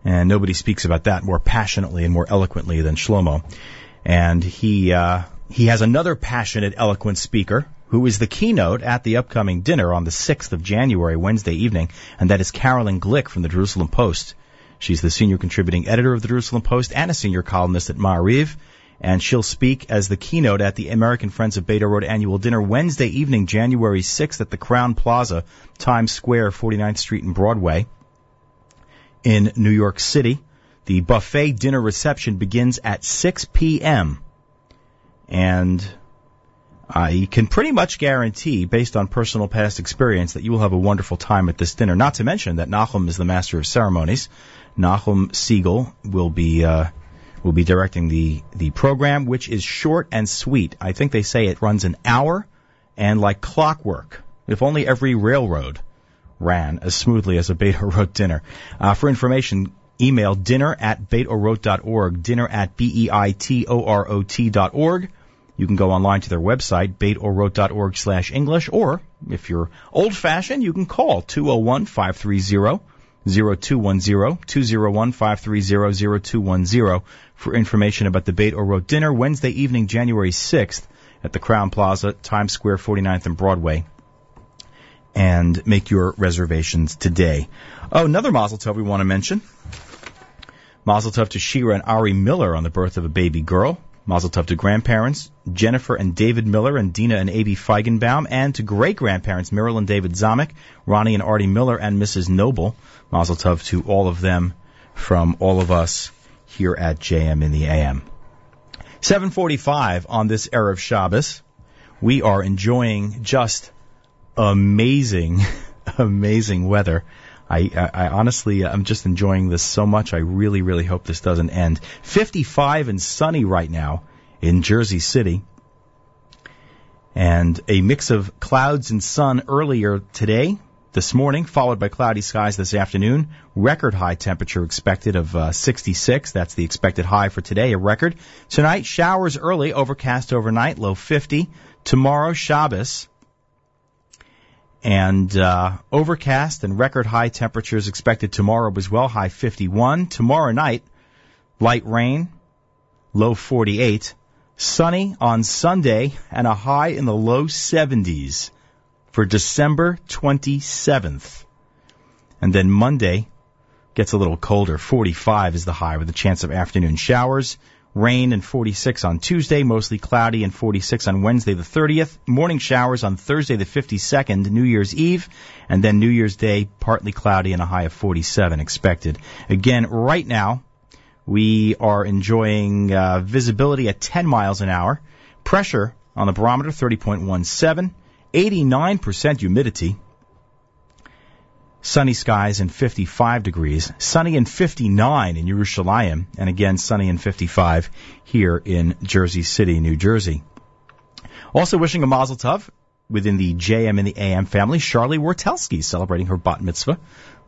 And nobody speaks about that more passionately and more eloquently than Shlomo. And he uh, he has another passionate, eloquent speaker who is the keynote at the upcoming dinner on the 6th of January, Wednesday evening, and that is Caroline Glick from the Jerusalem Post. She's the senior contributing editor of the Jerusalem Post and a senior columnist at Ma'ariv. And she'll speak as the keynote at the American Friends of Beit Orot annual dinner Wednesday evening, January 6th at the Crowne Plaza, Times Square, 49th Street and Broadway in New York City. The buffet dinner reception begins at 6 p.m. And I can pretty much guarantee, based on personal past experience, that you will have a wonderful time at this dinner. Not to mention that Nachum is the master of ceremonies. Nachum Segal will be uh, will be directing the the program, which is short and sweet. I think they say it runs an hour, and like clockwork. If only every railroad ran as smoothly as a Beit Orot dinner. Uh, for information, email dinner at beitorot.org, dinner at b-e-i-t-o-r-o-t dot org. You can go online to their website, beitorot.org slash English, or if you're old fashioned, you can call 201 530 0210 201 530 0210 for information about the Bait or Orot dinner Wednesday evening, January 6th at the Crowne Plaza, Times Square, 49th and Broadway. And make your reservations today. Oh, another Mazel Tov we want to mention. Mazel Tov to Shira and Ari Miller on the birth of a baby girl. Mazel Tov to grandparents, Jennifer and David Miller and Dina and A.B. Feigenbaum, and to great grandparents, Marilyn and David Zamek, Ronnie and Artie Miller, and Mrs. Noble. Mazel Tov to all of them from all of us here at JM in the AM. 745 on this Erev Shabbos. We are enjoying just amazing, amazing weather. I, I, I honestly, uh, I'm just enjoying this so much. I really, really hope this doesn't end. 55 and sunny right now in Jersey City. And a mix of clouds and sun earlier today, this morning, followed by cloudy skies this afternoon. Record high temperature expected of uh, 66. That's the expected high for today, a record. Tonight, showers early, overcast overnight, low 50. Tomorrow, Shabbos, and uh, overcast and record high temperatures expected tomorrow as well, high 51. Tomorrow night, light rain, low 48. Sunny on Sunday and a high in the low 70s for December 27th. And then Monday gets a little colder. 45 is the high with a chance of afternoon showers. Rain and 46 on Tuesday, mostly cloudy and 46 on Wednesday the 30th. Morning showers on Thursday the 52nd, New Year's Eve, and then New Year's Day, partly cloudy and a high of 47 expected. Again, right now, we are enjoying uh, visibility at 10 miles an hour. Pressure on the barometer 30.17, 89% humidity. Sunny skies and 55 degrees. Sunny and 59 in Yerushalayim, and again sunny and 55 here in Jersey City, New Jersey. Also wishing a mazel tov within the JM and the AM family. Charlie Wartelski celebrating her bat mitzvah.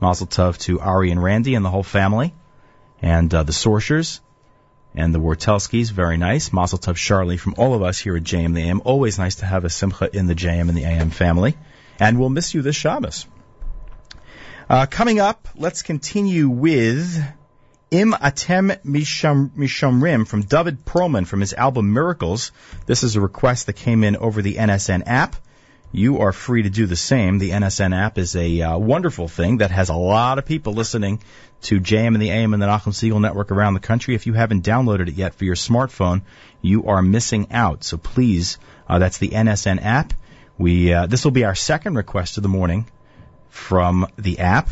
Mazel tov to Ari and Randy and the whole family, and uh, the Sorchers and the Wartelskis. Very nice. Mazel tov, Charlie, from all of us here at JM the AM. Always nice to have a simcha in the JM and the AM family, and we'll miss you this Shabbos. Uh, coming up, let's continue with Im Atem Misham, Mishamrim from David Perlman from his album Miracles. This is a request that came in over the NSN app. You are free to do the same. The NSN app is a uh, wonderful thing that has a lot of people listening to JM and the AM and the Nachum Segal Network around the country. If you haven't downloaded it yet for your smartphone, you are missing out. So please, uh, that's the NSN app. We uh, this will be our second request of the morning from the app.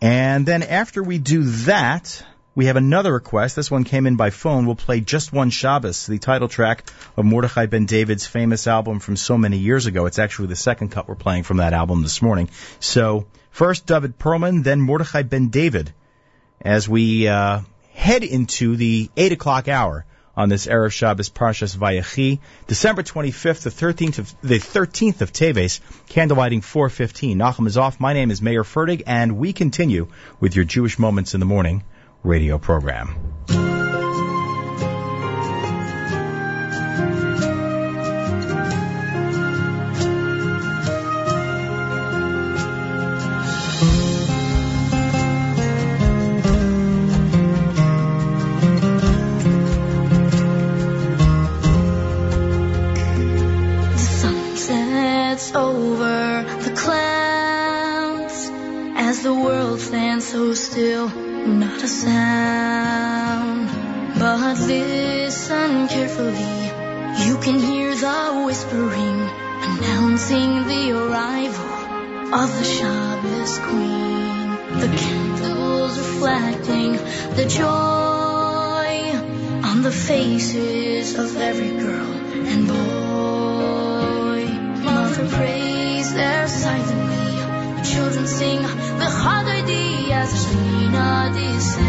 And then after we do that, we have another request. This one came in by phone. We'll play Just One Shabbos, the title track of Mordechai Ben David's famous album from so many years ago. It's actually the second cut we're playing from that album this morning. So first David Perlman, then Mordechai Ben David, as we uh, head into the 8 o'clock hour on this Erev Shabbos Parshas Vayechi, December 25th, the 13th of, the 13th of Teves, candlelighting 415. Nachum is off. My name is Mayer Fertig, and we continue with your Jewish Moments in the Morning radio program. Still, not a sound. But listen carefully, you can hear the whispering announcing the arrival of the Shabbos Queen. The candles reflecting the joy on the faces of every girl and boy. Mother prays there silently. The children sing the Haggadah gwiazd i na dysy.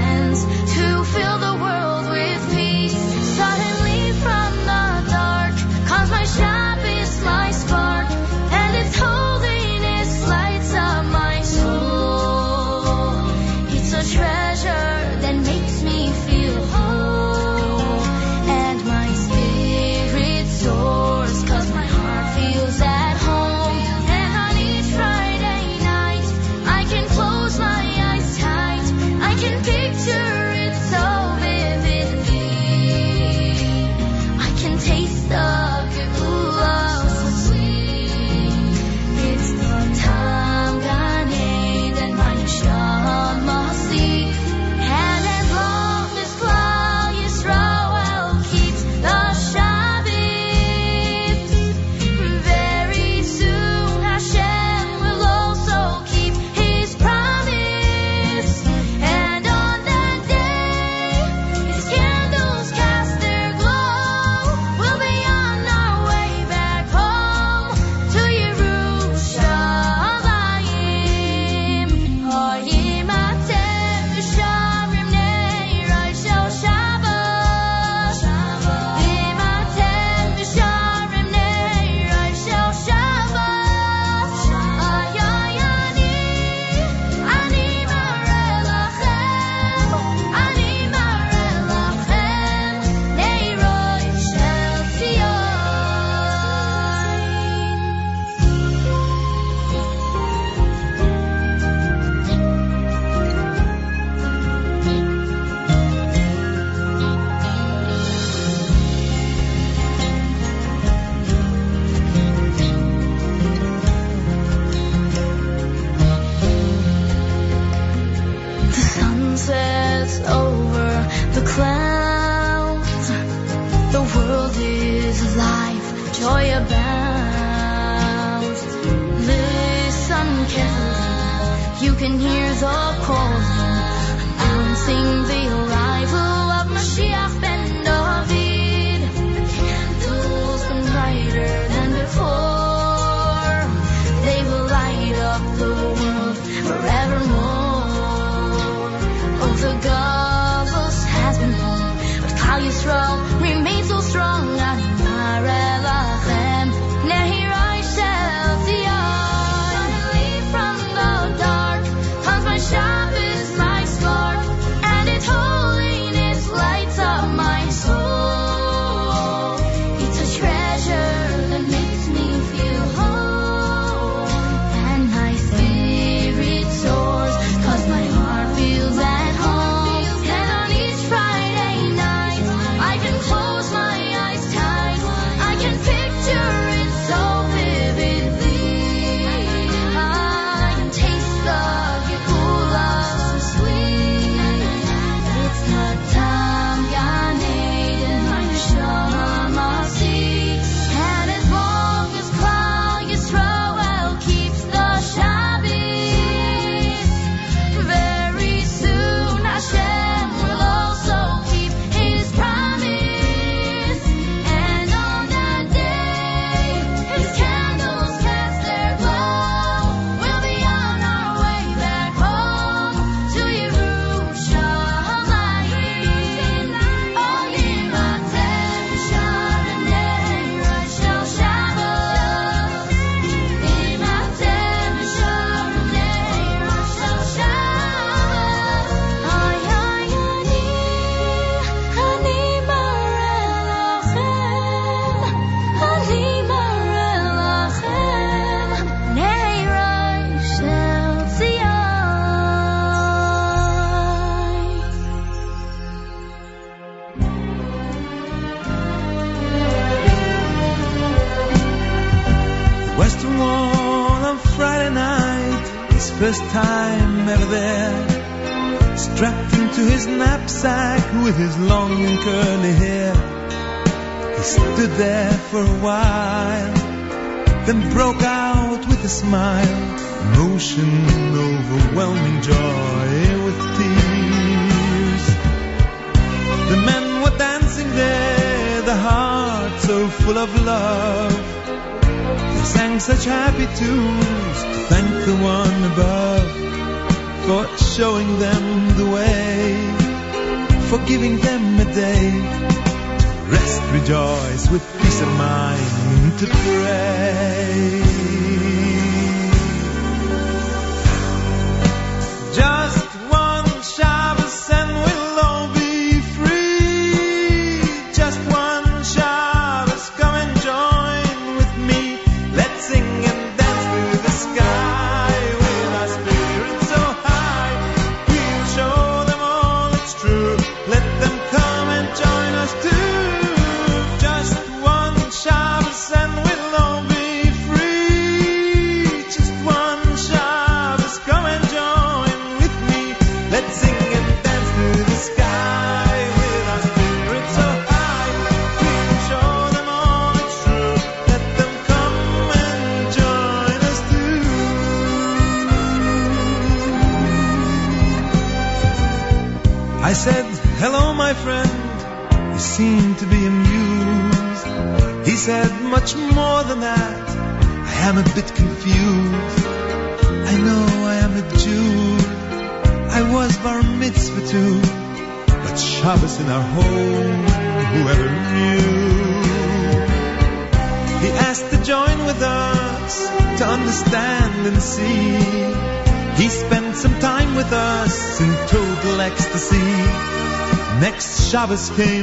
Shabbos came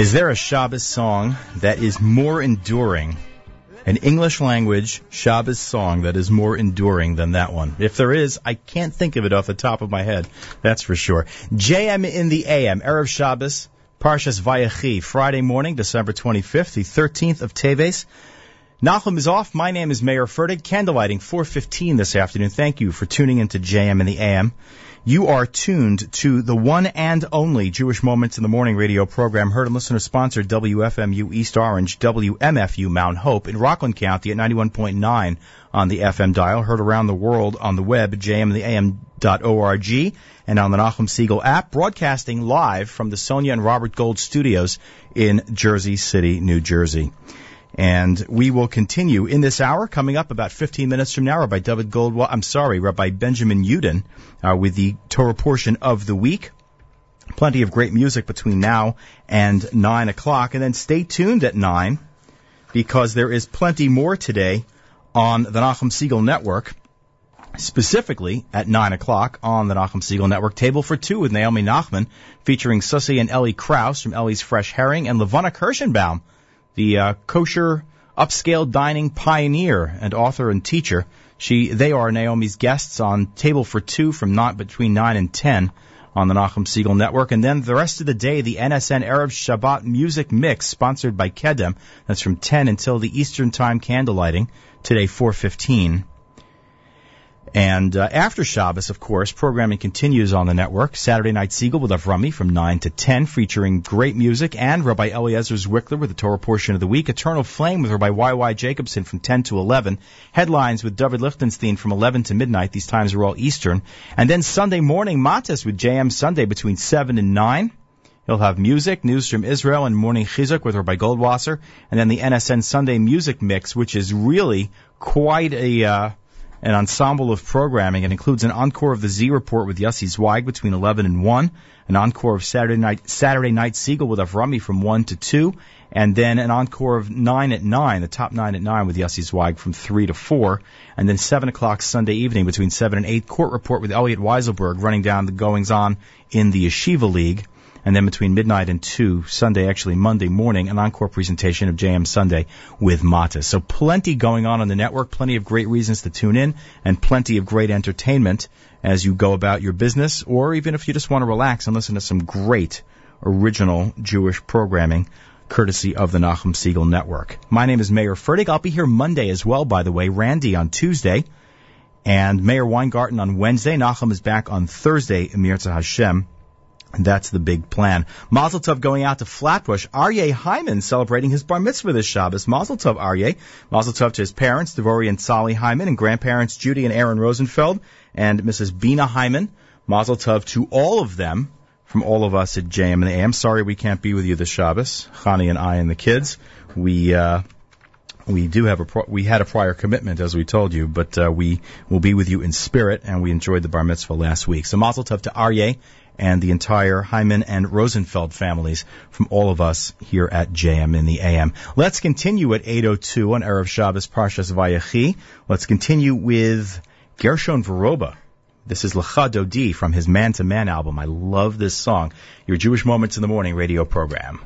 Is there a Shabbos song that is more enduring, an English language Shabbos song that is more enduring than that one? If there is, I can't think of it off the top of my head. That's for sure. JM in the AM, Erev Shabbos, Parshas Vayechi, Friday morning, December 25th, the 13th of Teves. Nachum is off. My name is Mayer Fertig. Candlelighting 415 this afternoon. Thank you for tuning into JM in the AM. You are tuned to the one and only Jewish Moments in the Morning radio program, heard and listener sponsored WFMU East Orange, WMFU Mount Hope in Rockland County at 91.9 on the FM dial, heard around the world on the web, jmintheam.org, and on the Nachum Segal app, broadcasting live from the Sonia and Robert Gold studios in Jersey City, New Jersey. And we will continue in this hour, coming up about 15 minutes from now, Rabbi David Goldwell, I'm sorry, Rabbi Benjamin Yudin, uh, with the Torah portion of the week. Plenty of great music between now and 9 o'clock. And then stay tuned at 9, because there is plenty more today on the Nachum Segal Network. Specifically at 9 o'clock on the Nachum Segal Network, Table for Two with Naomi Nachman, featuring Susie and Ellie Kraus from Ellie's Fresh Herring, and Levana Kirschenbaum, the uh, kosher upscale dining pioneer and author and teacher. She, they are Naomi's guests on Table for Two from not between nine and ten on the Nachum Segal Network, and then the rest of the day, the NSN Erev Shabbat Music Mix, sponsored by Kedem. That's from ten until the Eastern Time candlelighting today, four fifteen. And uh, after Shabbos, of course, programming continues on the network. Saturday Night Segal with Avrami from 9 to 10, featuring great music, and Rabbi Eliezer Zwickler with the Torah portion of the week. Eternal Flame with Rabbi Y.Y. Jacobson from 10 to 11. Headlines with David Lichtenstein from 11 to midnight. These times are all Eastern. And then Sunday morning, Matas with JM Sunday between 7 and 9. He'll have music, news from Israel, and morning chizuk with Rabbi Goldwasser, and then the NSN Sunday music mix, which is really quite a uh, an ensemble of programming. It includes an encore of the Z Report with Yossi Zweig between 11 and 1, an encore of Saturday Night Saturday Night Segal with Avrami from 1 to 2, and then an encore of 9 at 9, the top 9 at 9 with Yossi Zweig from 3 to 4, and then 7 o'clock Sunday evening between 7 and 8, Court Report with Elliot Weiselberg running down the goings on in the Yeshiva League. And then between midnight and 2, Sunday, actually Monday morning, an encore presentation of JM Sunday with Mata. So plenty going on on the network, plenty of great reasons to tune in, and plenty of great entertainment as you go about your business, or even if you just want to relax and listen to some great original Jewish programming courtesy of the Nachum Segal Network. My name is Mayer Fertig. I'll be here Monday as well, by the way. Randy on Tuesday, and Mayor Weingarten on Wednesday. Nachum is back on Thursday, Emir Hashem. That's the big plan. Mazel Tov going out to Flatbush. Aryeh Hyman celebrating his bar mitzvah this Shabbos. Mazel Tov, Aryeh. Mazel Tov to his parents, Devori and Sally Hyman, and grandparents Judy and Aaron Rosenfeld, and Mrs. Bina Hyman. Mazel Tov to all of them from all of us at JM and AM. Sorry we can't be with you this Shabbos, Chani and I and the kids. We, uh, we do have a pro- we had a prior commitment as we told you, but uh, we will be with you in spirit, and we enjoyed the bar mitzvah last week. So Mazel Tov to Aryeh and the entire Hyman and Rosenfeld families from all of us here at JM in the AM. Let's continue at 8.02 on Erev Shabbos Parshas Vayechi. Let's continue with Gershon Veroba. This is Lecha Dodi from his Man to Man album. I love this song. Your Jewish Moments in the Morning radio program.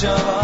show.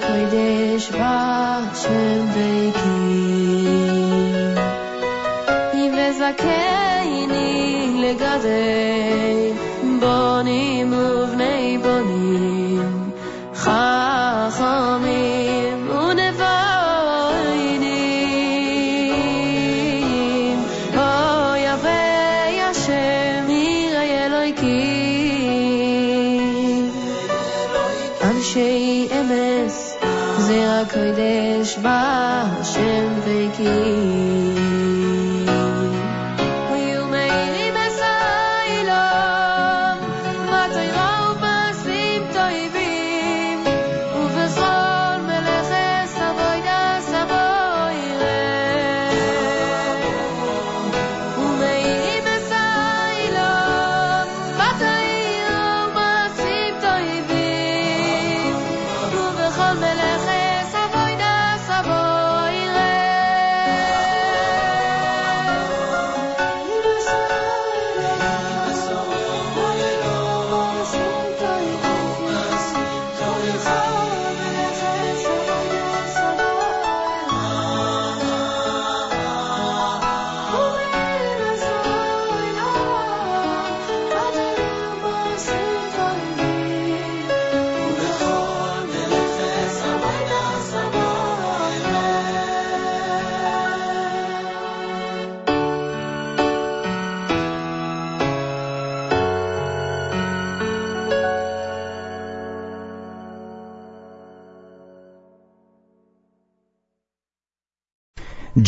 Toyde shvatsn vekih Ey vesokeyn ile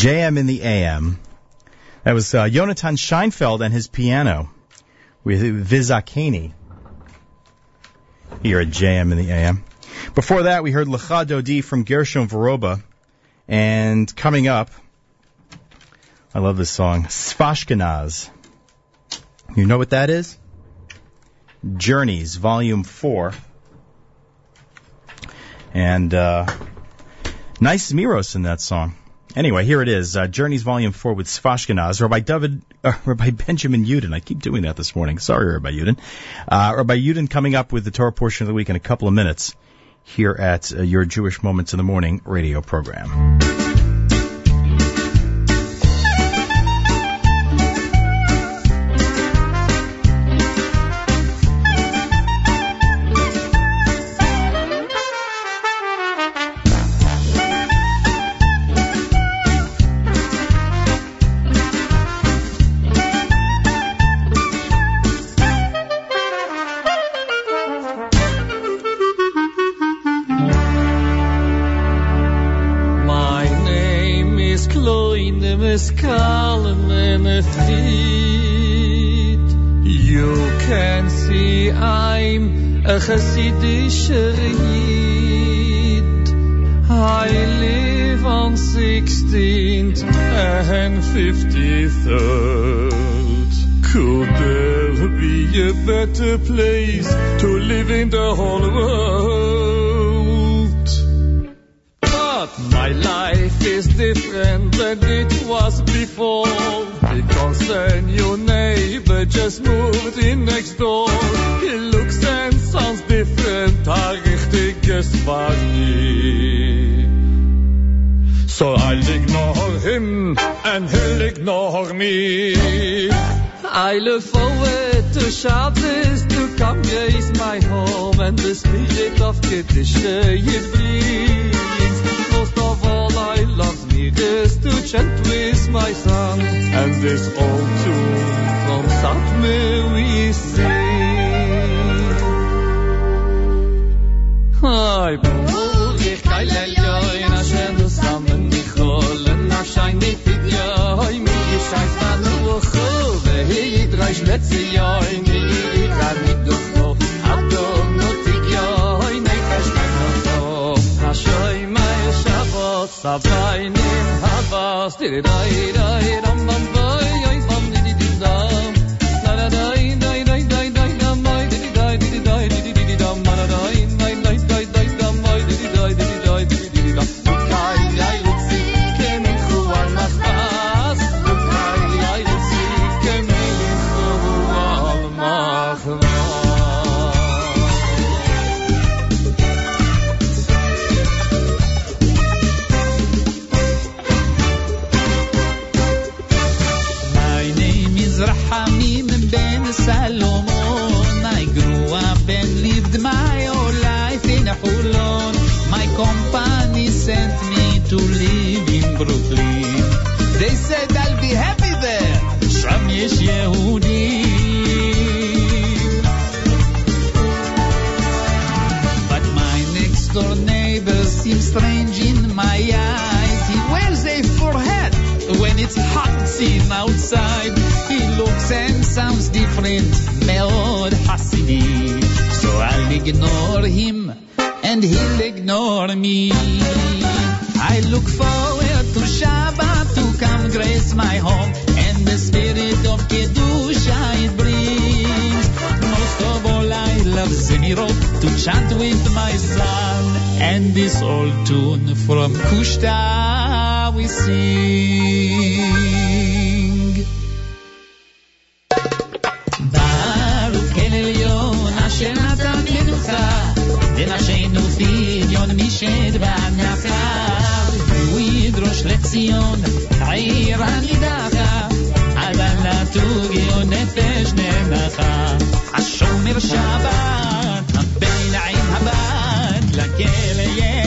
JM in the AM. That was uh, Jonathan Scheinfeld and his piano with Vizakeni here at JM in the AM. Before that, we heard Lecha Dodi from Gershon Veroba. And coming up, I love this song, Svashkenaz. You know what that is? Journeys, Volume 4. And uh, nice Miros in that song. Anyway, here it is. Uh, Journeys Volume 4 with Svashkenaz. Rabbi David, uh, Rabbi Benjamin Yudin. I keep doing that this morning. Sorry, Rabbi Yudin. Uh, Rabbi Yudin coming up with the Torah portion of the week in a couple of minutes here at uh, your Jewish Moments in the Morning radio program. A better He looks and sounds different, מאוד Hasidy. So I'll ignore him and he'll ignore me. I look forward to Shabbat to come grace my home and the spirit of Kedusha it brings. Most of all I love Zemirot to chant with my son and this old tune from Kushta we sing. כל מי שדבק נחב, וידרוש לציון עיר הנידחה, אבל לתוגיו נפש ננחה. השומר שבת, הבלעים הבת, לכלא יהיה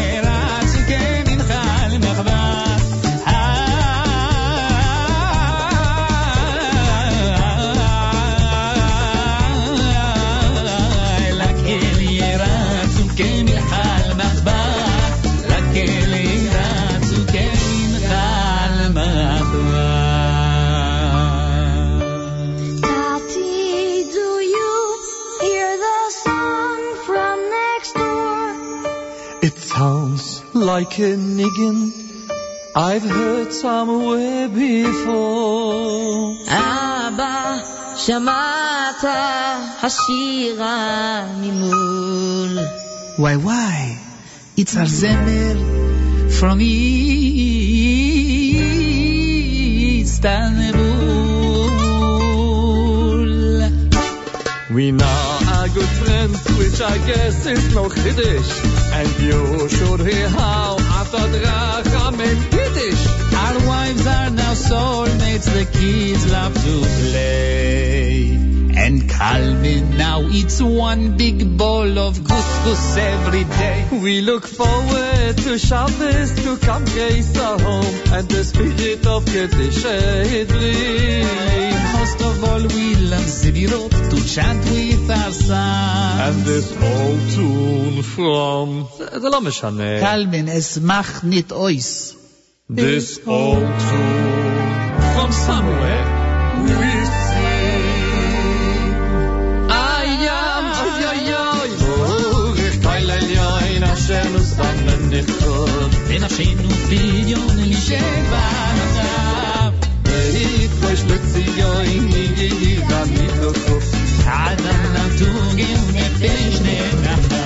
like a niggin I've heard somewhere before. אבא, שמעת השירה ממול. Why, why? It's our Zemer from Istanbul. We now are good friends, which I guess is no Kiddush. And you should hear how after Dracham in Kiddush. Our wives are now soulmates, the kids love to play And Calvin now eats one big bowl of couscous every day. We look forward to Shabbos to come grace our home and the spirit of Kiddush it brings. Most of all, we love Zibirot to chant with our son. And this old tune from זה לא משנה. Calvin, es mach nit ois. This old tune from nisim samen nikhot ונפשנו פדיון לשבע ich kosh mit ziyoy ni gi ga mit dokov עדן נטוגי ונפש נחה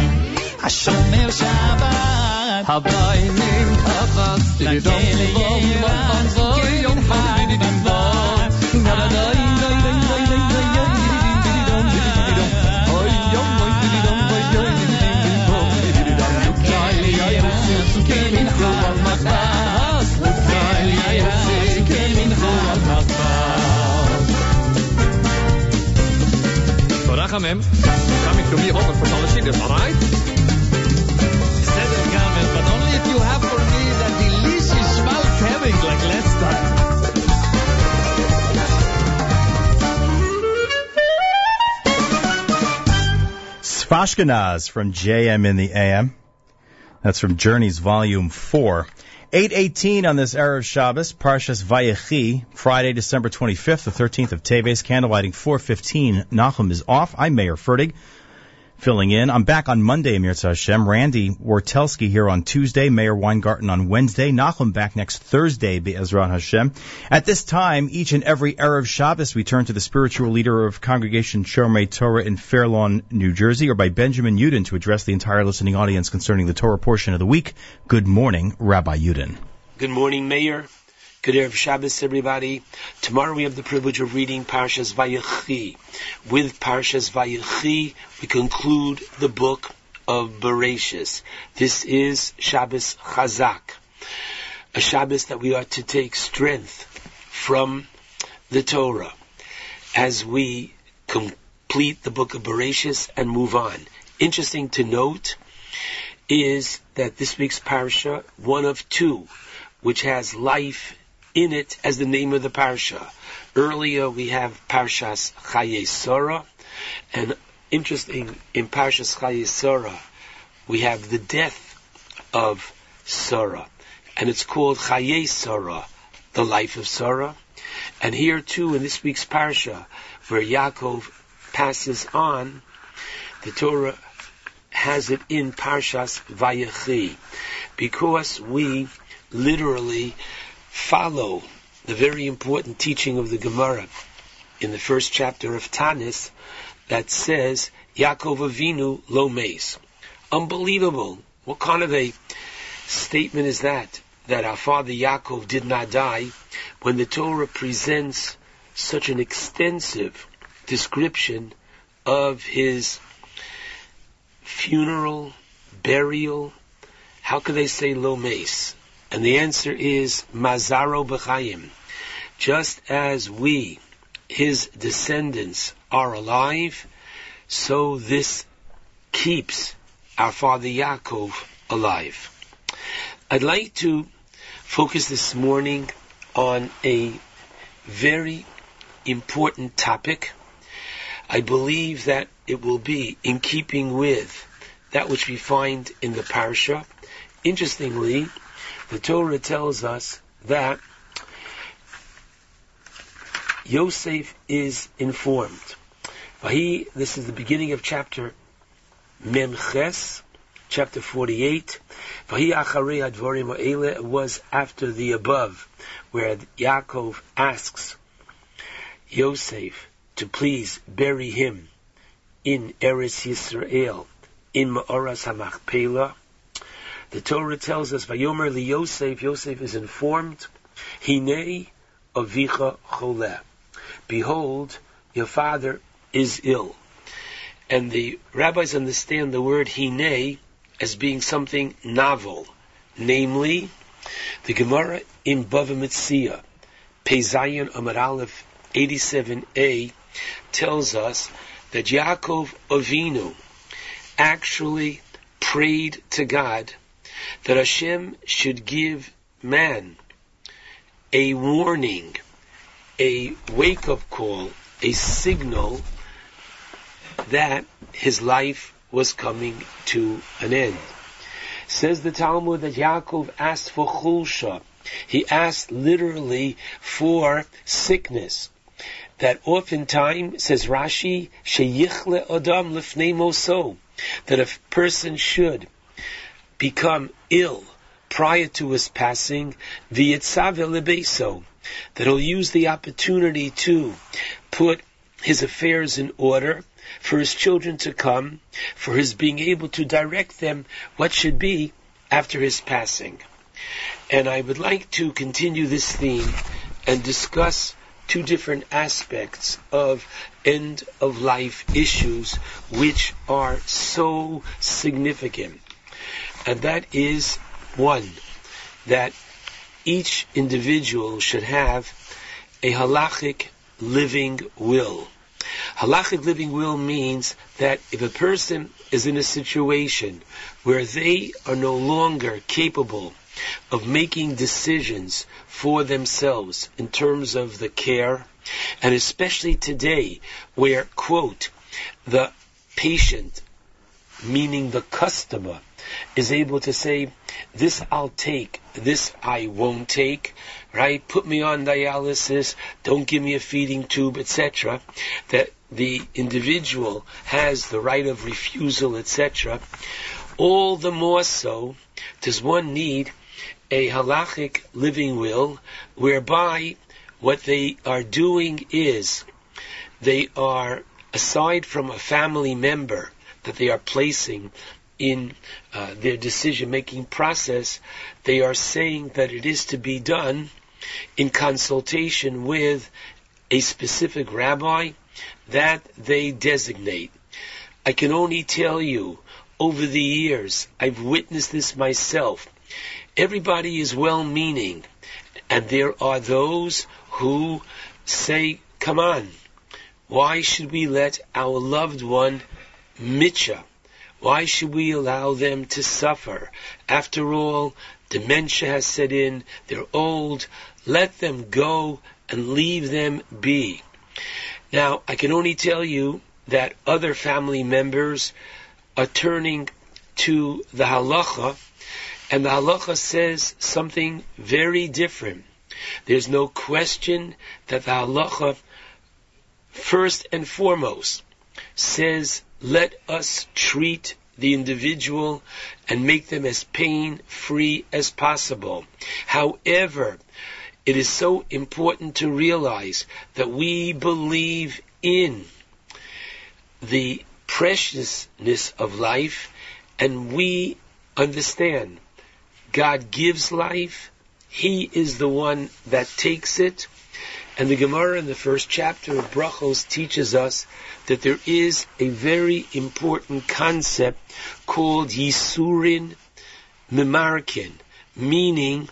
השומר שבת Habai nim khavas di Coming to me for alright? But only if you have for me that delicious like last time. Svashkinaz from JM in the AM. That's from Journeys Volume 4. 818 on this Erev Shabbos, Parshas Vayechi, Friday, December 25th, the 13th of Teves, candlelighting 415. Nachum is off. I'm Mayer Fertig, filling in. I'm back on Monday, Amir Hashem. Randy Wartelski here on Tuesday, Mayor Weingarten on Wednesday. Nachum back next Thursday, Be'ezran Hashem. At this time, each and every Erev Shabbos, we turn to the spiritual leader of Congregation Shomrei Torah in Fair Lawn, New Jersey, or by Benjamin Yudin to address the entire listening audience concerning the Torah portion of the week. Good morning, Rabbi Yudin. Good morning, Mayer. Good Erev Shabbos, everybody. Tomorrow we have the privilege of reading Parshas Vayechi. With Parshas Vayechi, we conclude the book of Bereshis. This is Shabbos Chazak, a Shabbos that we are to take strength from the Torah as we complete the book of Bereshis and move on. Interesting to note is that this week's parsha, one of two, which has life in it as the name of the parsha. Earlier we have Parshas Chaye Sora, and interesting in Parshas Chaye Sora we have the death of Sora, and it's called Chaye Sora, the life of Sora. And here too in this week's parsha, where Yaakov passes on, the Torah has it in Parshas Vayechi, because we literally follow the very important teaching of the Gemara in the first chapter of Tanis that says Yaakov Avinu lo meis. Unbelievable. What kind of a statement is that? That our father Yaakov did not die when the Torah presents such an extensive description of his funeral, burial. How could they say lo meis? And the answer is Mazaro B'chaim. Just as we, his descendants, are alive, so this keeps our father Yaakov alive. I'd like to focus this morning on a very important topic. I believe that it will be in keeping with that which we find in the parsha. Interestingly, the Torah tells us that Yosef is informed. Vahi, this is the beginning of chapter Memches, chapter 48. Vahi was after the above, where Yaakov asks Yosef to please bury him in Eretz Yisrael, in Me'aras HaMachpelah. The Torah tells us, Vayomer li Yosef, Yosef is informed, Hinei avicha choleh. Behold, your father is ill. And the rabbis understand the word Hinei as being something novel. Namely, the Gemara in Bava Metzia, Pezayin Amar Aleph 87a, tells us that Yaakov Avinu actually prayed to God that Hashem should give man a warning, a wake-up call, a signal that his life was coming to an end. Says the Talmud that Yaakov asked for chulsha. He asked literally for sickness. that oftentimes, says Rashi, sheyichle odam lifnei moso, that a person should become ill prior to his passing, lebeso, that he'll use the opportunity to put his affairs in order, for his children to come, for his being able to direct them what should be after his passing. And I would like to continue this theme and discuss two different aspects of end of life issues which are so significant. And that is one, that each individual should have a halachic living will. Halachic living will means that if a person is in a situation where they are no longer capable of making decisions for themselves in terms of the care, and especially today where, quote, the patient, meaning the customer, is able to say, this I'll take, this I won't take, right? Put me on dialysis, don't give me a feeding tube, etc. That the individual has the right of refusal, etc. All the more so does one need a halachic living will whereby what they are doing is they are, aside from a family member that they are placing in uh, their decision making process, they are saying that it is to be done in consultation with a specific rabbi that they designate. I can only tell you, over the years, I've witnessed this myself. Everybody is well meaning, and there are those who say, come on, why should we let our loved one mitcha? Why should we allow them to suffer? After all, dementia has set in, they're old, let them go and leave them be. Now, I can only tell you that other family members are turning to the halacha, and the halacha says something very different. There's no question that the halacha, first and foremost, says, let us treat the individual and make them as pain free as possible. However, it is so important to realize that we believe in the preciousness of life and we understand God gives life. He is the one that takes it. And the Gemara in the first chapter of Brachos teaches us that there is a very important concept called Yisurin Mimarkin, meaning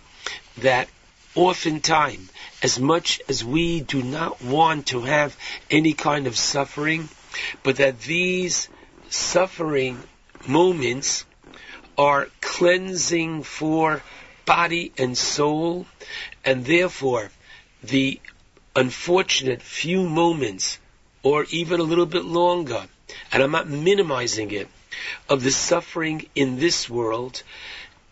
that oftentimes, as much as we do not want to have any kind of suffering, but that these suffering moments are cleansing for body and soul, and therefore the unfortunate few moments, or even a little bit longer, and I'm not minimizing it, of the suffering in this world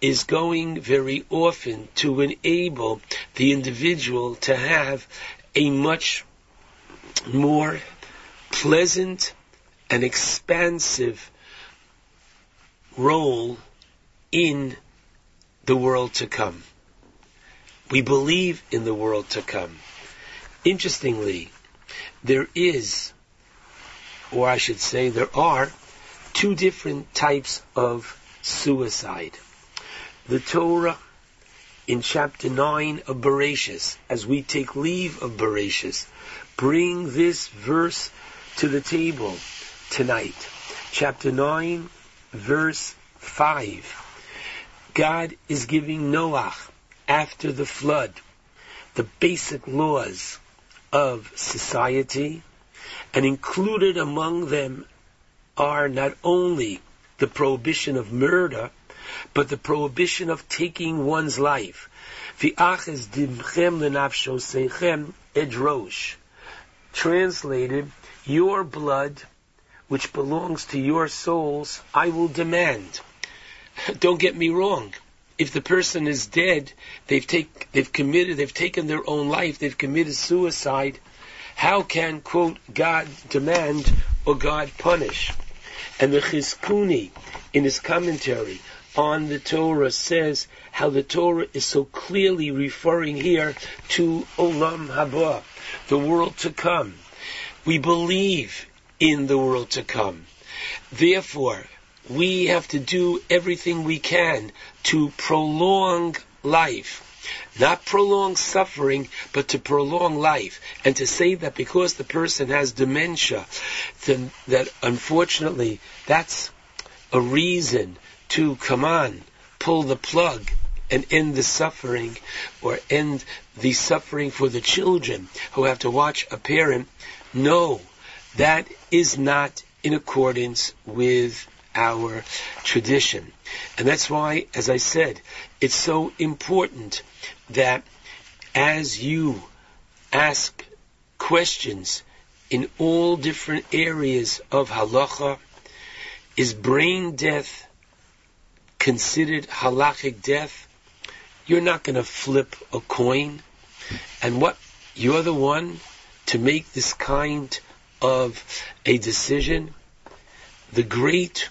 is going very often to enable the individual to have a much more pleasant and expansive role in the world to come. We believe in the world to come. Interestingly, there is, or I should say, there are two different types of suicide the Torah in chapter 9 of Bereshis, as we take leave of Bereshis, bring this verse to the table tonight. Chapter 9, verse 5. God is giving Noah, after the flood, the basic laws of society, and included among them are not only the prohibition of murder, but the prohibition of taking one's life. Translated, your blood, which belongs to your souls, I will demand. Don't get me wrong. If the person is dead, they've take, they've committed, they've taken their own life, they've committed suicide. How can, quote, God demand or God punish? And the Chizkuni, in his commentary on the Torah, says how the Torah is so clearly referring here to Olam Haba, the world to come. We believe in the world to come. Therefore, we have to do everything we can to prolong life. Not prolong suffering, but to prolong life. And to say that because the person has dementia, then that unfortunately that's a reason to come on, pull the plug and end the suffering or end the suffering for the children who have to watch a parent. No, that is not in accordance with our tradition. And that's why, as I said, it's so important that as you ask questions in all different areas of halacha, is brain death considered halachic death? You're not going to flip a coin. And what? You're the one to make this kind of a decision. The great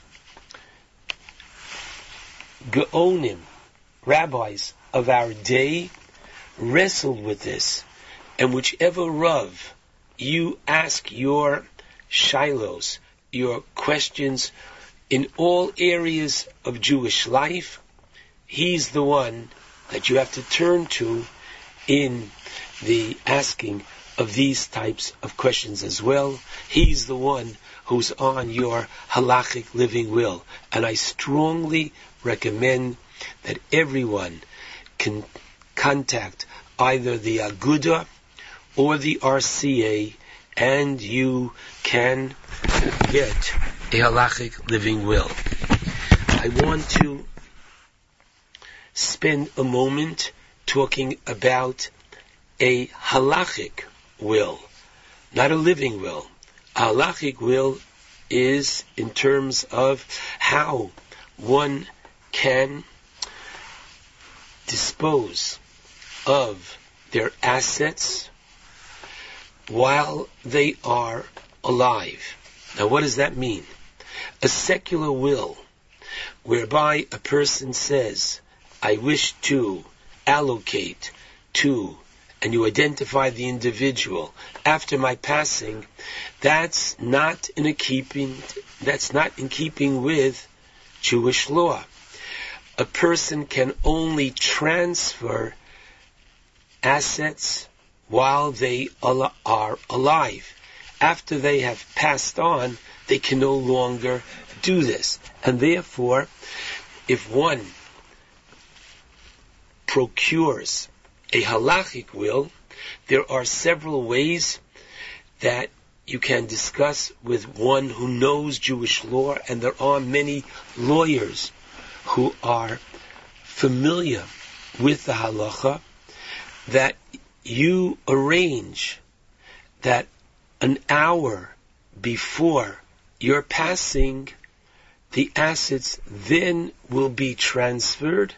Gaonim, rabbis of our day, wrestled with this. And whichever Rav you ask your shilos, your questions in all areas of Jewish life, he's the one that you have to turn to in the asking of these types of questions as well. He's the one who's on your halachic living will. And I strongly recommend that everyone can contact either the Aguda or the RCA and you can get a halachic living will. I want to spend a moment talking about a halachic will, not a living will. A halachic will is in terms of how one can dispose of their assets while they are alive. Now, what does that mean? A secular will, whereby a person says, I wish to allocate to, and you identify the individual after my passing, that's not in a keeping, that's not in keeping with Jewish law. A person can only transfer assets while they are alive. After they have passed on, they can no longer do this. And therefore, if one procures a halachic will, there are several ways that you can discuss with one who knows Jewish law, and there are many lawyers who are familiar with the halacha that you arrange that an hour before your passing, the assets then will be transferred.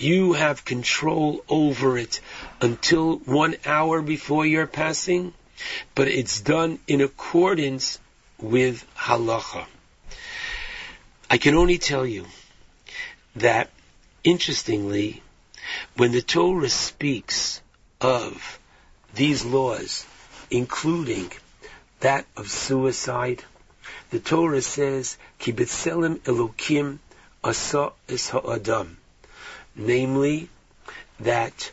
You have control over it until one hour before your passing, but it's done in accordance with halacha. I can only tell you that, interestingly, when the Torah speaks of these laws, including that of suicide, the Torah says, Kibitzelim Elokim Asa is Ha'adam. Namely, that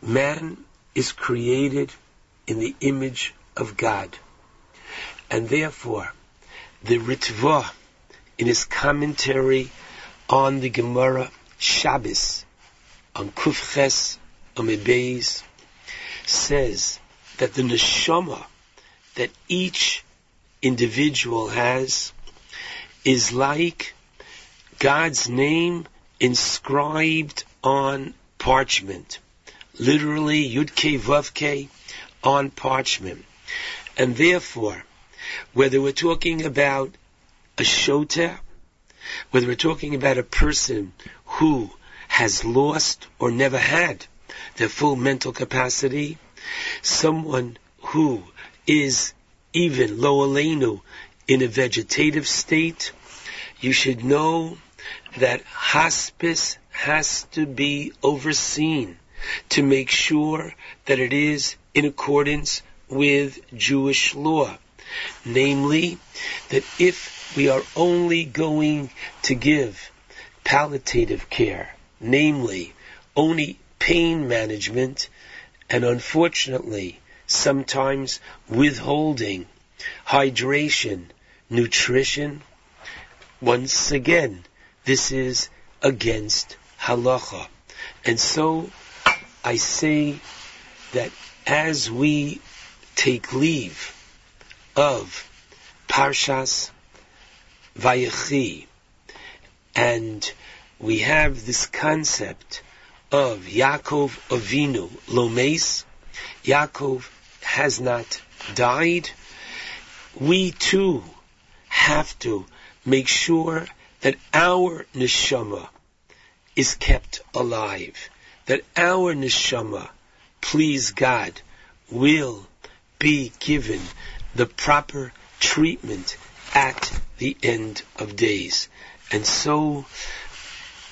man is created in the image of God. And therefore, the Ritva, in his commentary on the Gemara Shabbos, on Kufches Amebeis, says that the neshama that each individual has is like God's name inscribed on parchment. Literally, Yud-Ke Vav-Ke on parchment. And therefore, whether we're talking about a shota, whether we're talking about a person who has lost or never had their full mental capacity, someone who is even lo aleinu in a vegetative state, you should know that hospice has to be overseen to make sure that it is in accordance with Jewish law. Namely, that if we are only going to give palliative care, namely, only pain management, and unfortunately, sometimes withholding hydration, nutrition, once again, this is against halacha. And so I say that as we take leave of Parshas Vayechi, and we have this concept of Yaakov Avinu Lomes, Yaakov has not died, we too have to make sure that our neshama is kept alive, that our neshama, please God, will be given the proper treatment at the end of days. And so,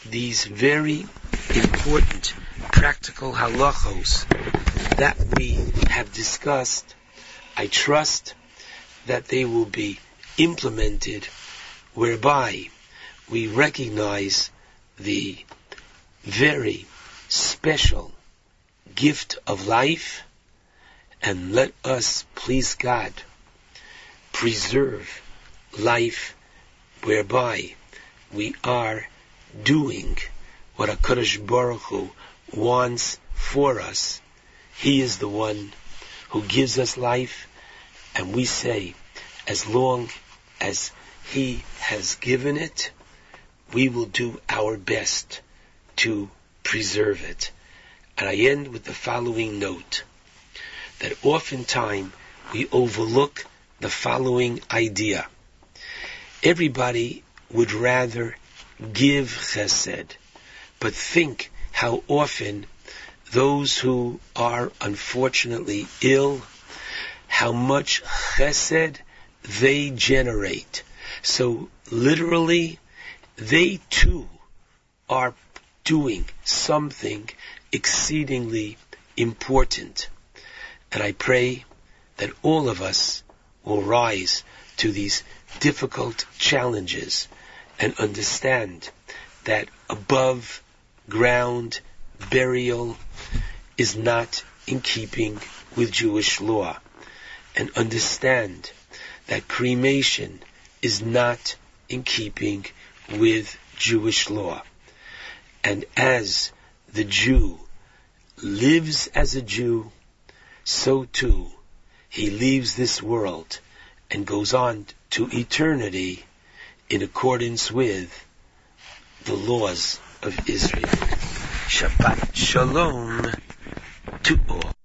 these very important practical halachos that we have discussed, I trust that they will be implemented whereby we recognize the very special gift of life and let us, please God, preserve life whereby we are doing what HaKadosh Baruch Hu wants for us. He is the one who gives us life, and we say, as long as He has given it, we will do our best to preserve it. And I end with the following note that oftentimes we overlook the following idea. Everybody would rather give chesed, but think how often those who are unfortunately ill, how much chesed they generate. So literally, they too are doing something exceedingly important. And I pray that all of us will rise to these difficult challenges and understand that above ground burial is not in keeping with Jewish law and understand that cremation is not in keeping with Jewish law. And as the Jew lives as a Jew, so too he leaves this world and goes on to eternity in accordance with the laws of Israel. Shabbat Shalom to all.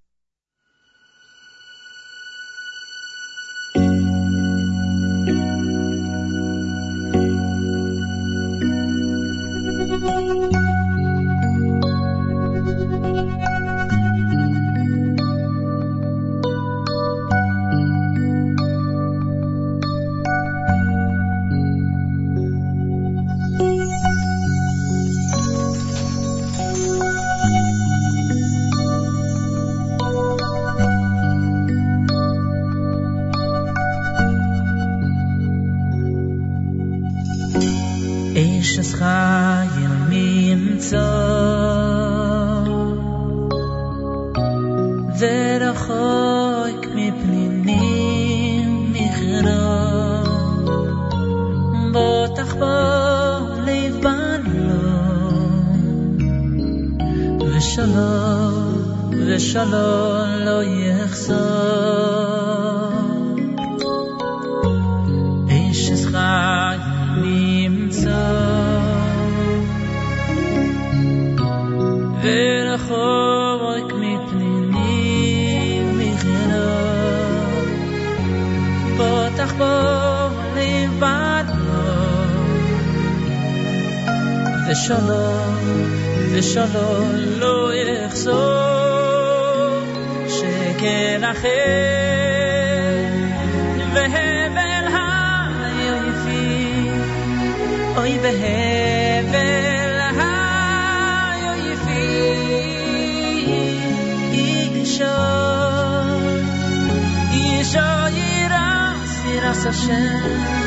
בהבל היויפי, אוי בהבל היויפי, אישו, אישו ירס, ירס השם.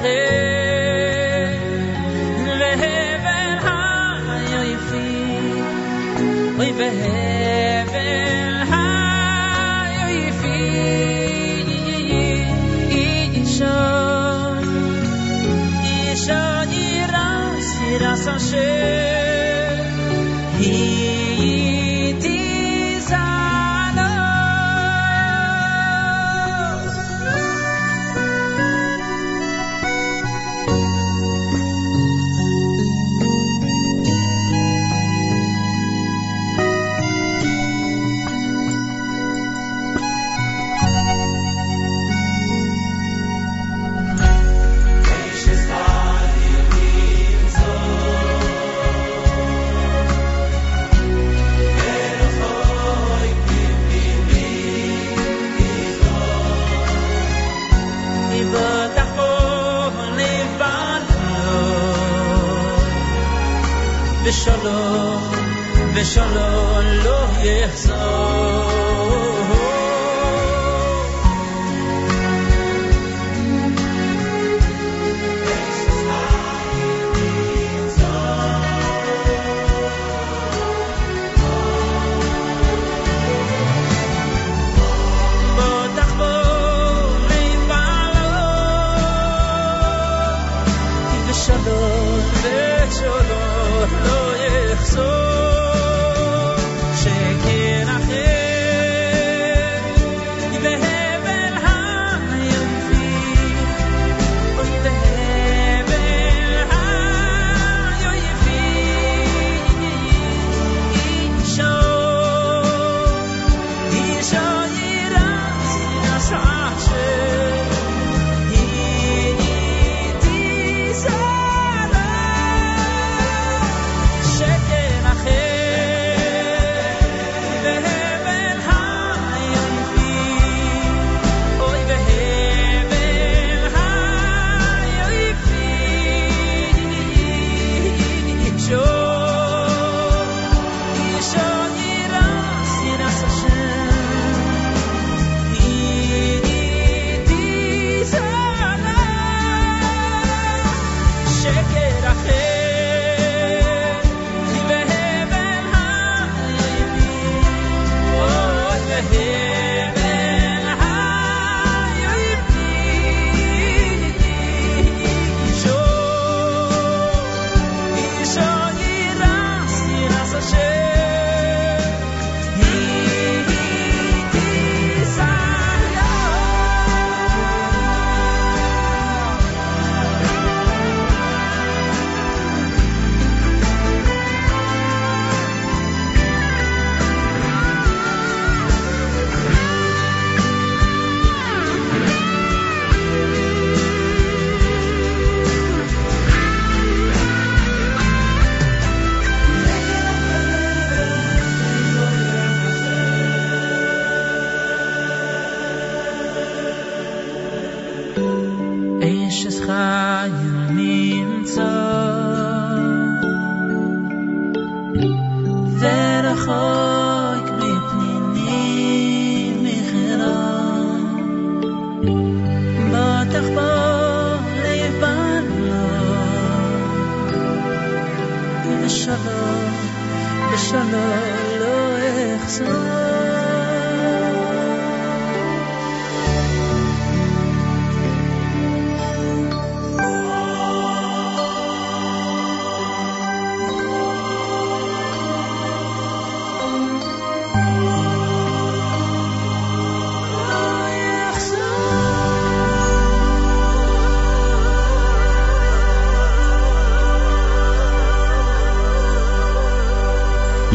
Hey. 谁 به شلال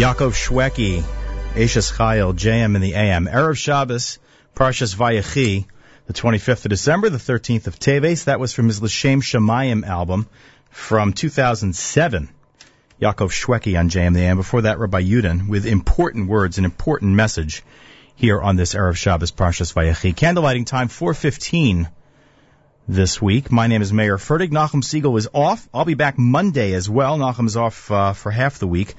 Yaakov Shwekey, Ashes Chayil, JM in the AM, Erev Shabbos, Parshas Vayechi, the 25th of December, the 13th of Teves. That was from his Lashem Shemayim album from 2007. Yaakov Shwekey on JM the AM. Before that, Rabbi Yudin with important words, an important message here on this Erev Shabbos Parshas Vayechi. Candlelighting time 415 this week. My name is Mayer Fertig. Nachum Segal is off. I'll be back Monday as well. Nachum's off uh, for half the week.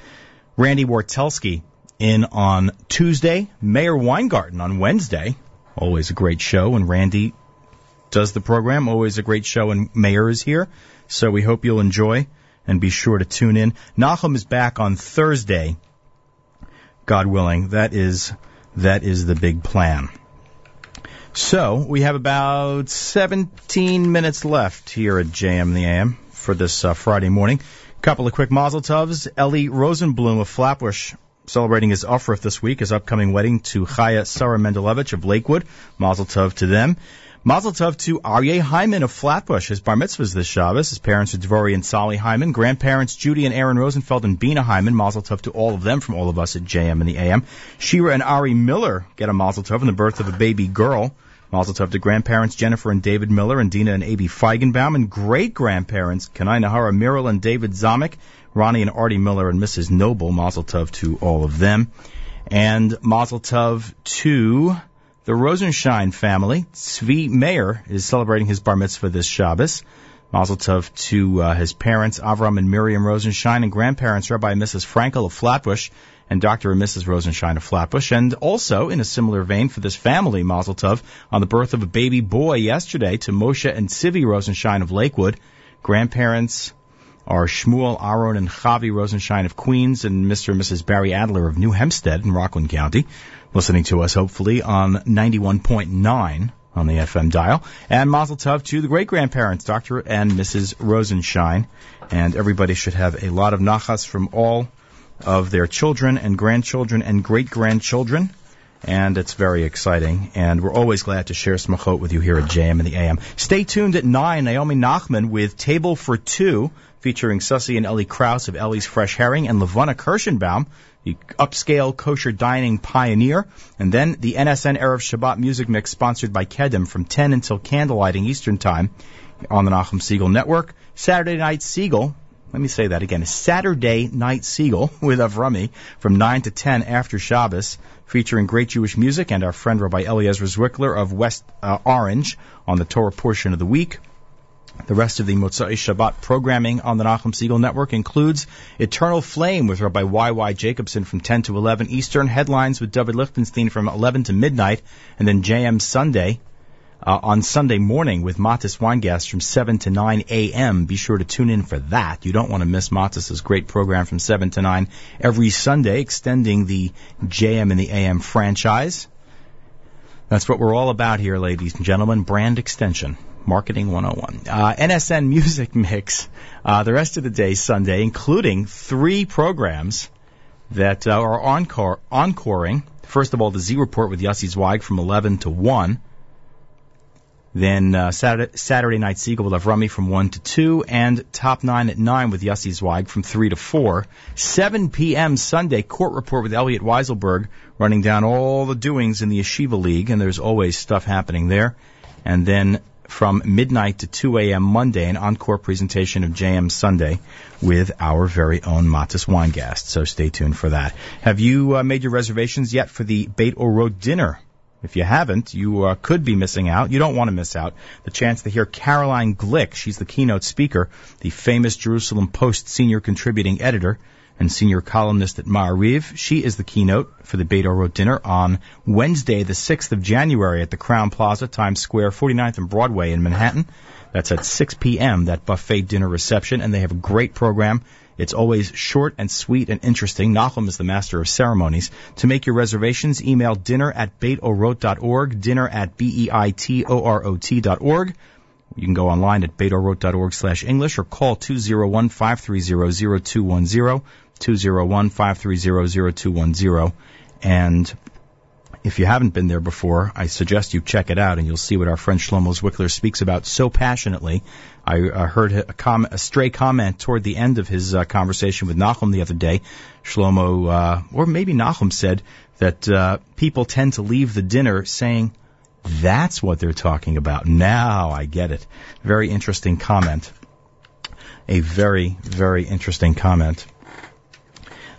Randy Wartelski in on Tuesday. Mayor Weingarten on Wednesday. Always a great show when Randy does the program. Always a great show when Mayor is here. So we hope you'll enjoy and be sure to tune in. Nachum is back on Thursday. God willing. That is, that is the big plan. So we have about 17 minutes left here at JM the AM for this uh, Friday morning. Couple of quick mazel tovs. Ellie Rosenblum of Flatbush celebrating his aufruf this week, his upcoming wedding to Chaya Sarah Mendelevich of Lakewood. Mazel tov to them. Mazel tov to Aryeh Hyman of Flatbush. His bar mitzvah is this Shabbos. His parents are Dvori and Sally Hyman. Grandparents Judy and Aaron Rosenfeld and Bina Hyman. Mazel tov to all of them from all of us at JM and the AM. Shira and Ari Miller get a mazel tov in the birth of a baby girl. Mazel tov to grandparents Jennifer and David Miller and Dina and A.B. Feigenbaum and great grandparents Kanai Nahara Muriel and David Zamek, Ronnie and Artie Miller and Mrs. Noble. Mazel tov to all of them. And Mazel tov to the Rosenshine family. Tzvi Meir is celebrating his bar mitzvah this Shabbos. Mazel tov to uh, his parents, Avram and Miriam Rosenshine, and grandparents, Rabbi and Mrs. Frankel of Flatbush, and Dr. and Mrs. Rosenshine of Flatbush. And also, in a similar vein for this family, Mazel tov, on the birth of a baby boy yesterday to Moshe and Sivi Rosenshine of Lakewood. Grandparents are Shmuel, Aaron, and Chavi Rosenshine of Queens, and Mr. and Mrs. Barry Adler of New Hempstead in Rockland County listening to us hopefully on 91.9 on the FM dial. And Mazel Tov to the great grandparents, Dr. and Mrs. Rosenshine. And everybody should have a lot of nachas from all of their children and grandchildren and great grandchildren. And it's very exciting. And we're always glad to share smachot with you here at JM and the AM. Stay tuned at 9, Naomi Nachman with Table for Two, featuring Sussy and Ellie Kraus of Ellie's Fresh Herring and Levana Kirschenbaum the upscale kosher dining pioneer, and then the NSN Erev Shabbat music mix sponsored by Kedem from 10 until candlelighting Eastern Time on the Nachum Segal Network. Saturday Night Segal, let me say that again, Saturday Night Segal with Avrami from 9 to 10 after Shabbos, featuring great Jewish music and our friend Rabbi Eliezer Zwickler of West uh, Orange on the Torah portion of the week. The rest of the Motzai Shabbat programming on the Nachum Segal Network includes Eternal Flame with Rabbi Y.Y. Jacobson from 10 to 11 Eastern, Headlines with David Lichtenstein from 11 to midnight, and then JM Sunday uh, on Sunday morning with Matis Weingast from 7 to 9 a.m. Be sure to tune in for that. You don't want to miss Matis's great program from 7 to 9 every Sunday, extending the JM and the AM franchise. That's what we're all about here, ladies and gentlemen. Brand extension. Marketing 101. Uh, NSN Music Mix, uh, the rest of the day Sunday, including three programs that uh, are encore, encoring. First of all, the Z Report with Yossi Zweig from 11 to 1. Then uh, Saturday, Saturday Night will have Rummy from 1 to 2, and Top 9 at 9 with Yossi Zweig from 3 to 4. 7 p.m. Sunday, Court Report with Elliot Weiselberg, running down all the doings in the Yeshiva League, and there's always stuff happening there. And then from midnight to 2 a.m. Monday, an encore presentation of JM Sunday with our very own Matis Weingast. So stay tuned for that. Have you uh, made your reservations yet for the Beit Orot dinner? If you haven't, you uh, could be missing out. You don't want to miss out. The chance to hear Caroline Glick, she's the keynote speaker, the famous Jerusalem Post senior contributing editor and senior columnist at Ma'ariv. She is the keynote for the Beit Orot dinner on Wednesday, the 6th of January at the Crowne Plaza, Times Square, 49th and Broadway in Manhattan. That's at 6 p.m., that buffet dinner reception, and they have a great program. It's always short and sweet and interesting. Nachum is the master of ceremonies. To make your reservations, email dinner at beitorot.org, dinner at B-E-I-T-O-R-O-T dot org. You can go online at beitorot.org slash English or call 201-530-0210, 201-530-0210. And if you haven't been there before, I suggest you check it out and you'll see what our friend Shlomo Zwickler speaks about so passionately. I uh, heard a, com- a, stray comment toward the end of his uh, conversation with Nachum the other day. Shlomo, uh, or maybe Nachum said that uh, people tend to leave the dinner saying, that's what they're talking about. Now I get it. Very interesting comment. a very, very interesting comment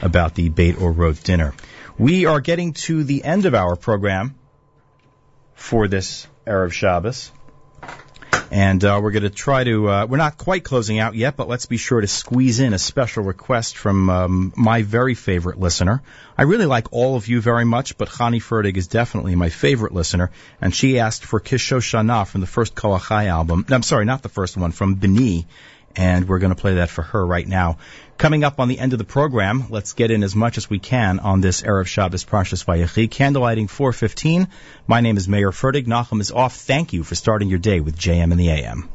about the Beit Orot dinner. We are getting to the end of our program for this Erev Shabbos. And uh, we're going to try to, uh, we're not quite closing out yet, but let's be sure to squeeze in a special request from um, my very favorite listener. I really like all of you very much, but Chani Fertig is definitely my favorite listener, and she asked for Kishoshana from the first Kol Achai album. I'm sorry, not the first one, from Bini, and we're going to play that for her right now. Coming up on the end of the program, let's get in as much as we can on this Erev Shabbos Parshas Vayechi. Candlelighting 415. My name is Mayer Fertig. Nachum is off. Thank you for starting your day with JM in the AM.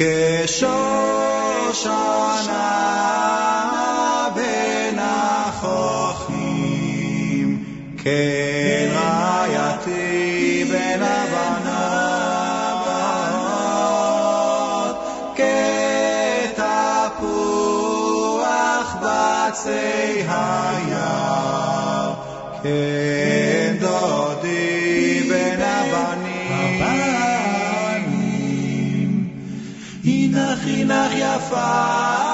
כשושנה בין החוכים, כן בין הבנות, כתפוח בצי היער, afar.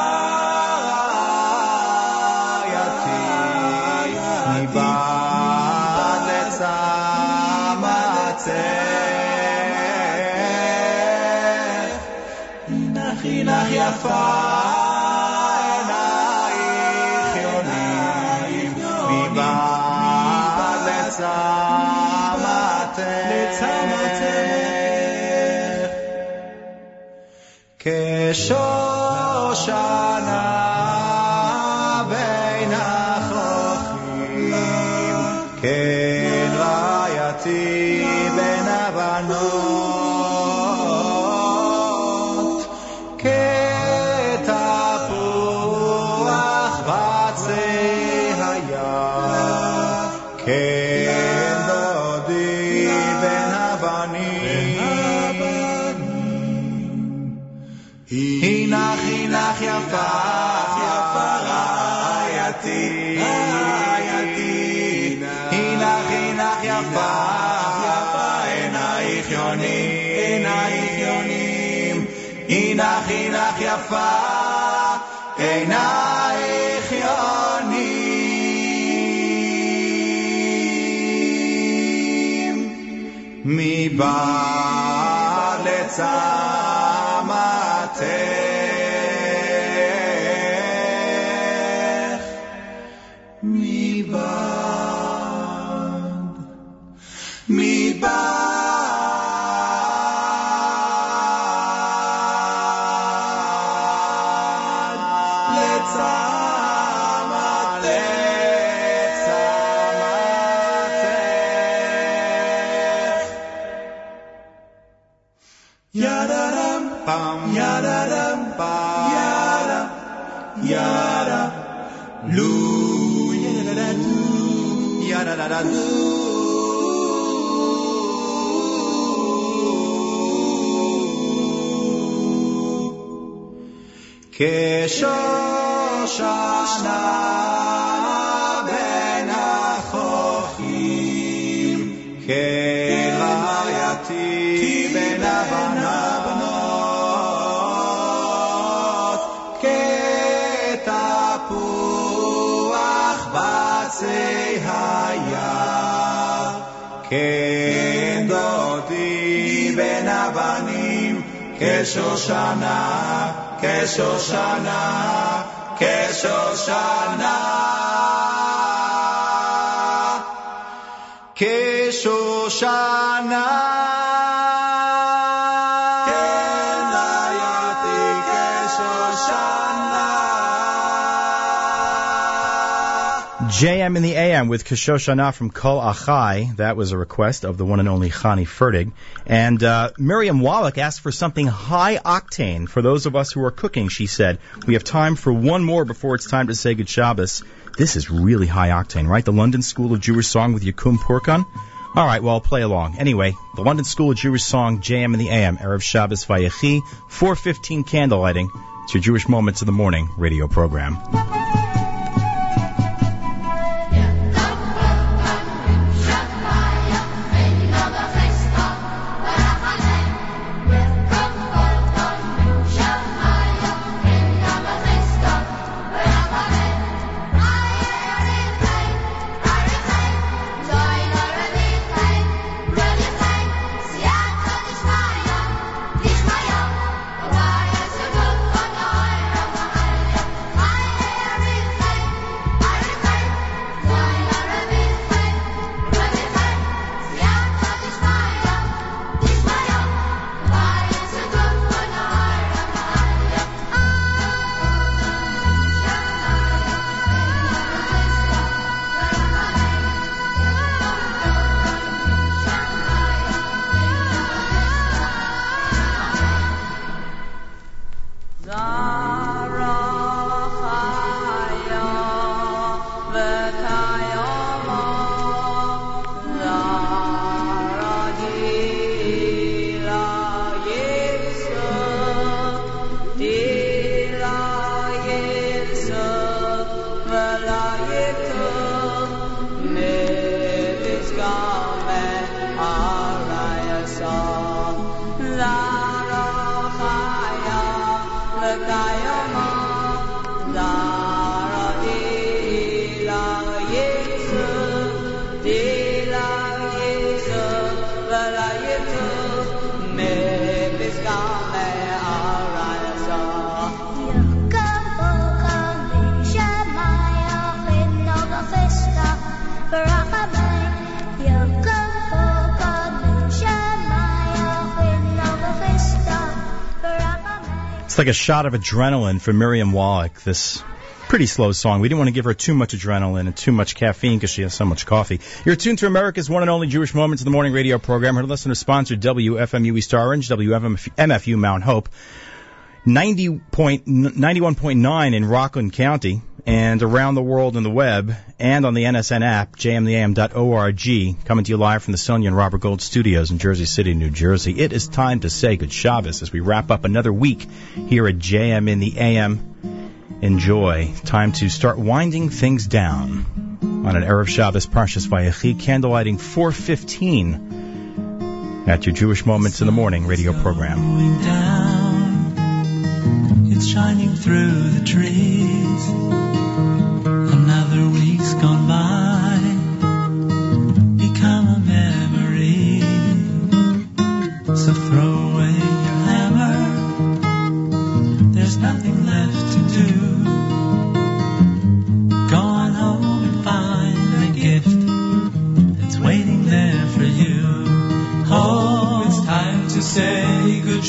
Shoshana, que Shoshana, que Shoshana. JM in the AM with Kishoshana from Kol Achai. That was a request of the one and only Chani Fertig. And uh, Miriam Wallach asked for something high octane for those of us who are cooking, she said. We have time for one more before it's time to say good Shabbos. This is really high octane, right? The London School of Jewish Song with Yekum Purkan? All right, well, I'll play along. Anyway, the London School of Jewish Song, JM in the AM, Erev Shabbos Vayechi, 415 candlelighting. It's your Jewish Moments of the Morning radio program. It's like a shot of adrenaline for Miriam Wallach, this pretty slow song. We didn't want to give her too much adrenaline and too much caffeine because she has so much coffee. You're tuned to America's one and only Jewish Moments in the Morning radio program. Her listener sponsored WFMU East Orange, WMFU Mount Hope, 90 point, 91.9 in Rockland County, and around the world on the web and on the NSN app, jmtheam.org, coming to you live from the Sonia and Robert Gold studios in Jersey City, New Jersey. It is time to say good Shabbos as we wrap up another week here at JM in the AM. Enjoy. Time to start winding things down on an Erev Shabbos Parshas Vayechi, candlelighting 415 at your Jewish Moments in the Morning radio program. It's shining through the trees.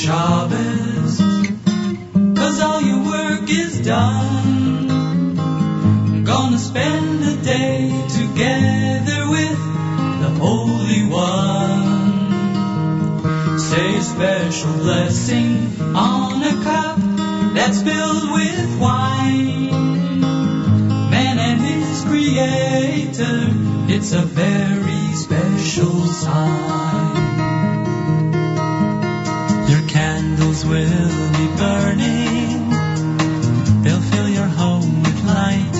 Shabbos. Cause all your work is done. I'm Gonna spend a day together with the Holy One. Say a special blessing on a cup that's filled with wine. Man and his creator, it's a very special sign. Will be burning. They'll fill your home with light.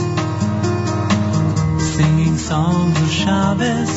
Singing songs of Shabbos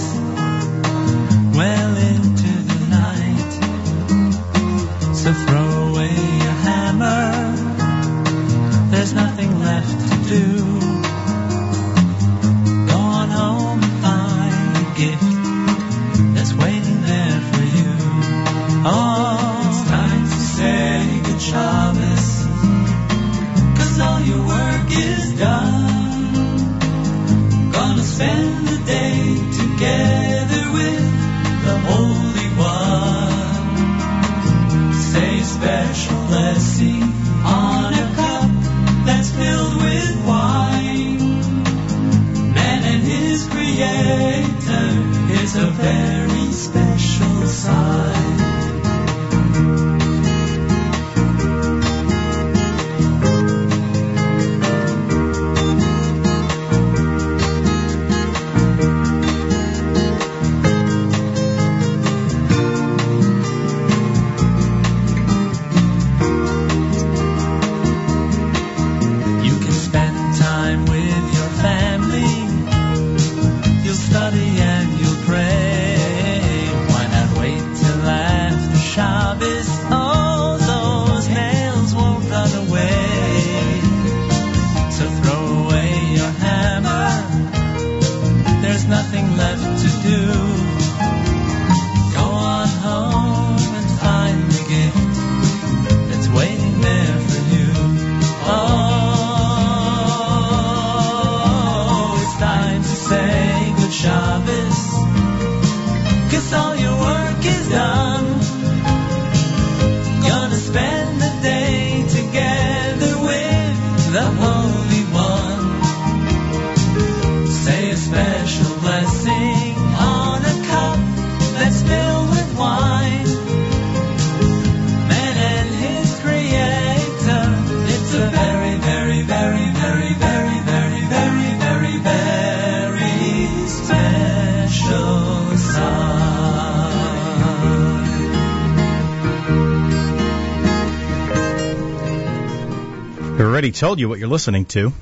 told you what you're listening to.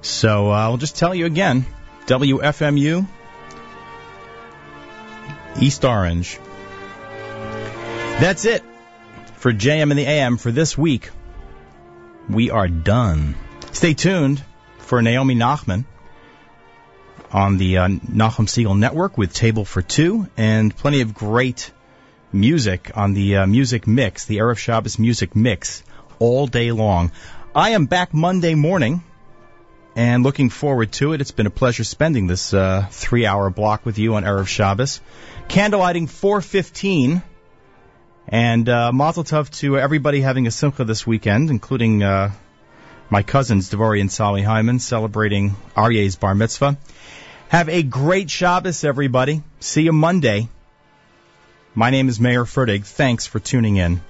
So uh, I'll just tell you again WFMU, East Orange. That's it for JM and the AM for this week. We are done. Stay tuned for Naomi Nachman on the uh, Nachum Segal Network with Table for Two and plenty of great music on the uh, Music Mix, the Erev Shabbos Music Mix, all day long. I am back Monday morning and looking forward to it. It's been a pleasure spending this uh, three-hour block with you on Erev Shabbos. Candlelighting 415. And uh, Mazel Tov to everybody having a simcha this weekend, including uh, my cousins, Devorah and Sally Hyman, celebrating Aryeh's bar mitzvah. Have a great Shabbos, everybody. See you Monday. My name is Mayer Fertig. Thanks for tuning in.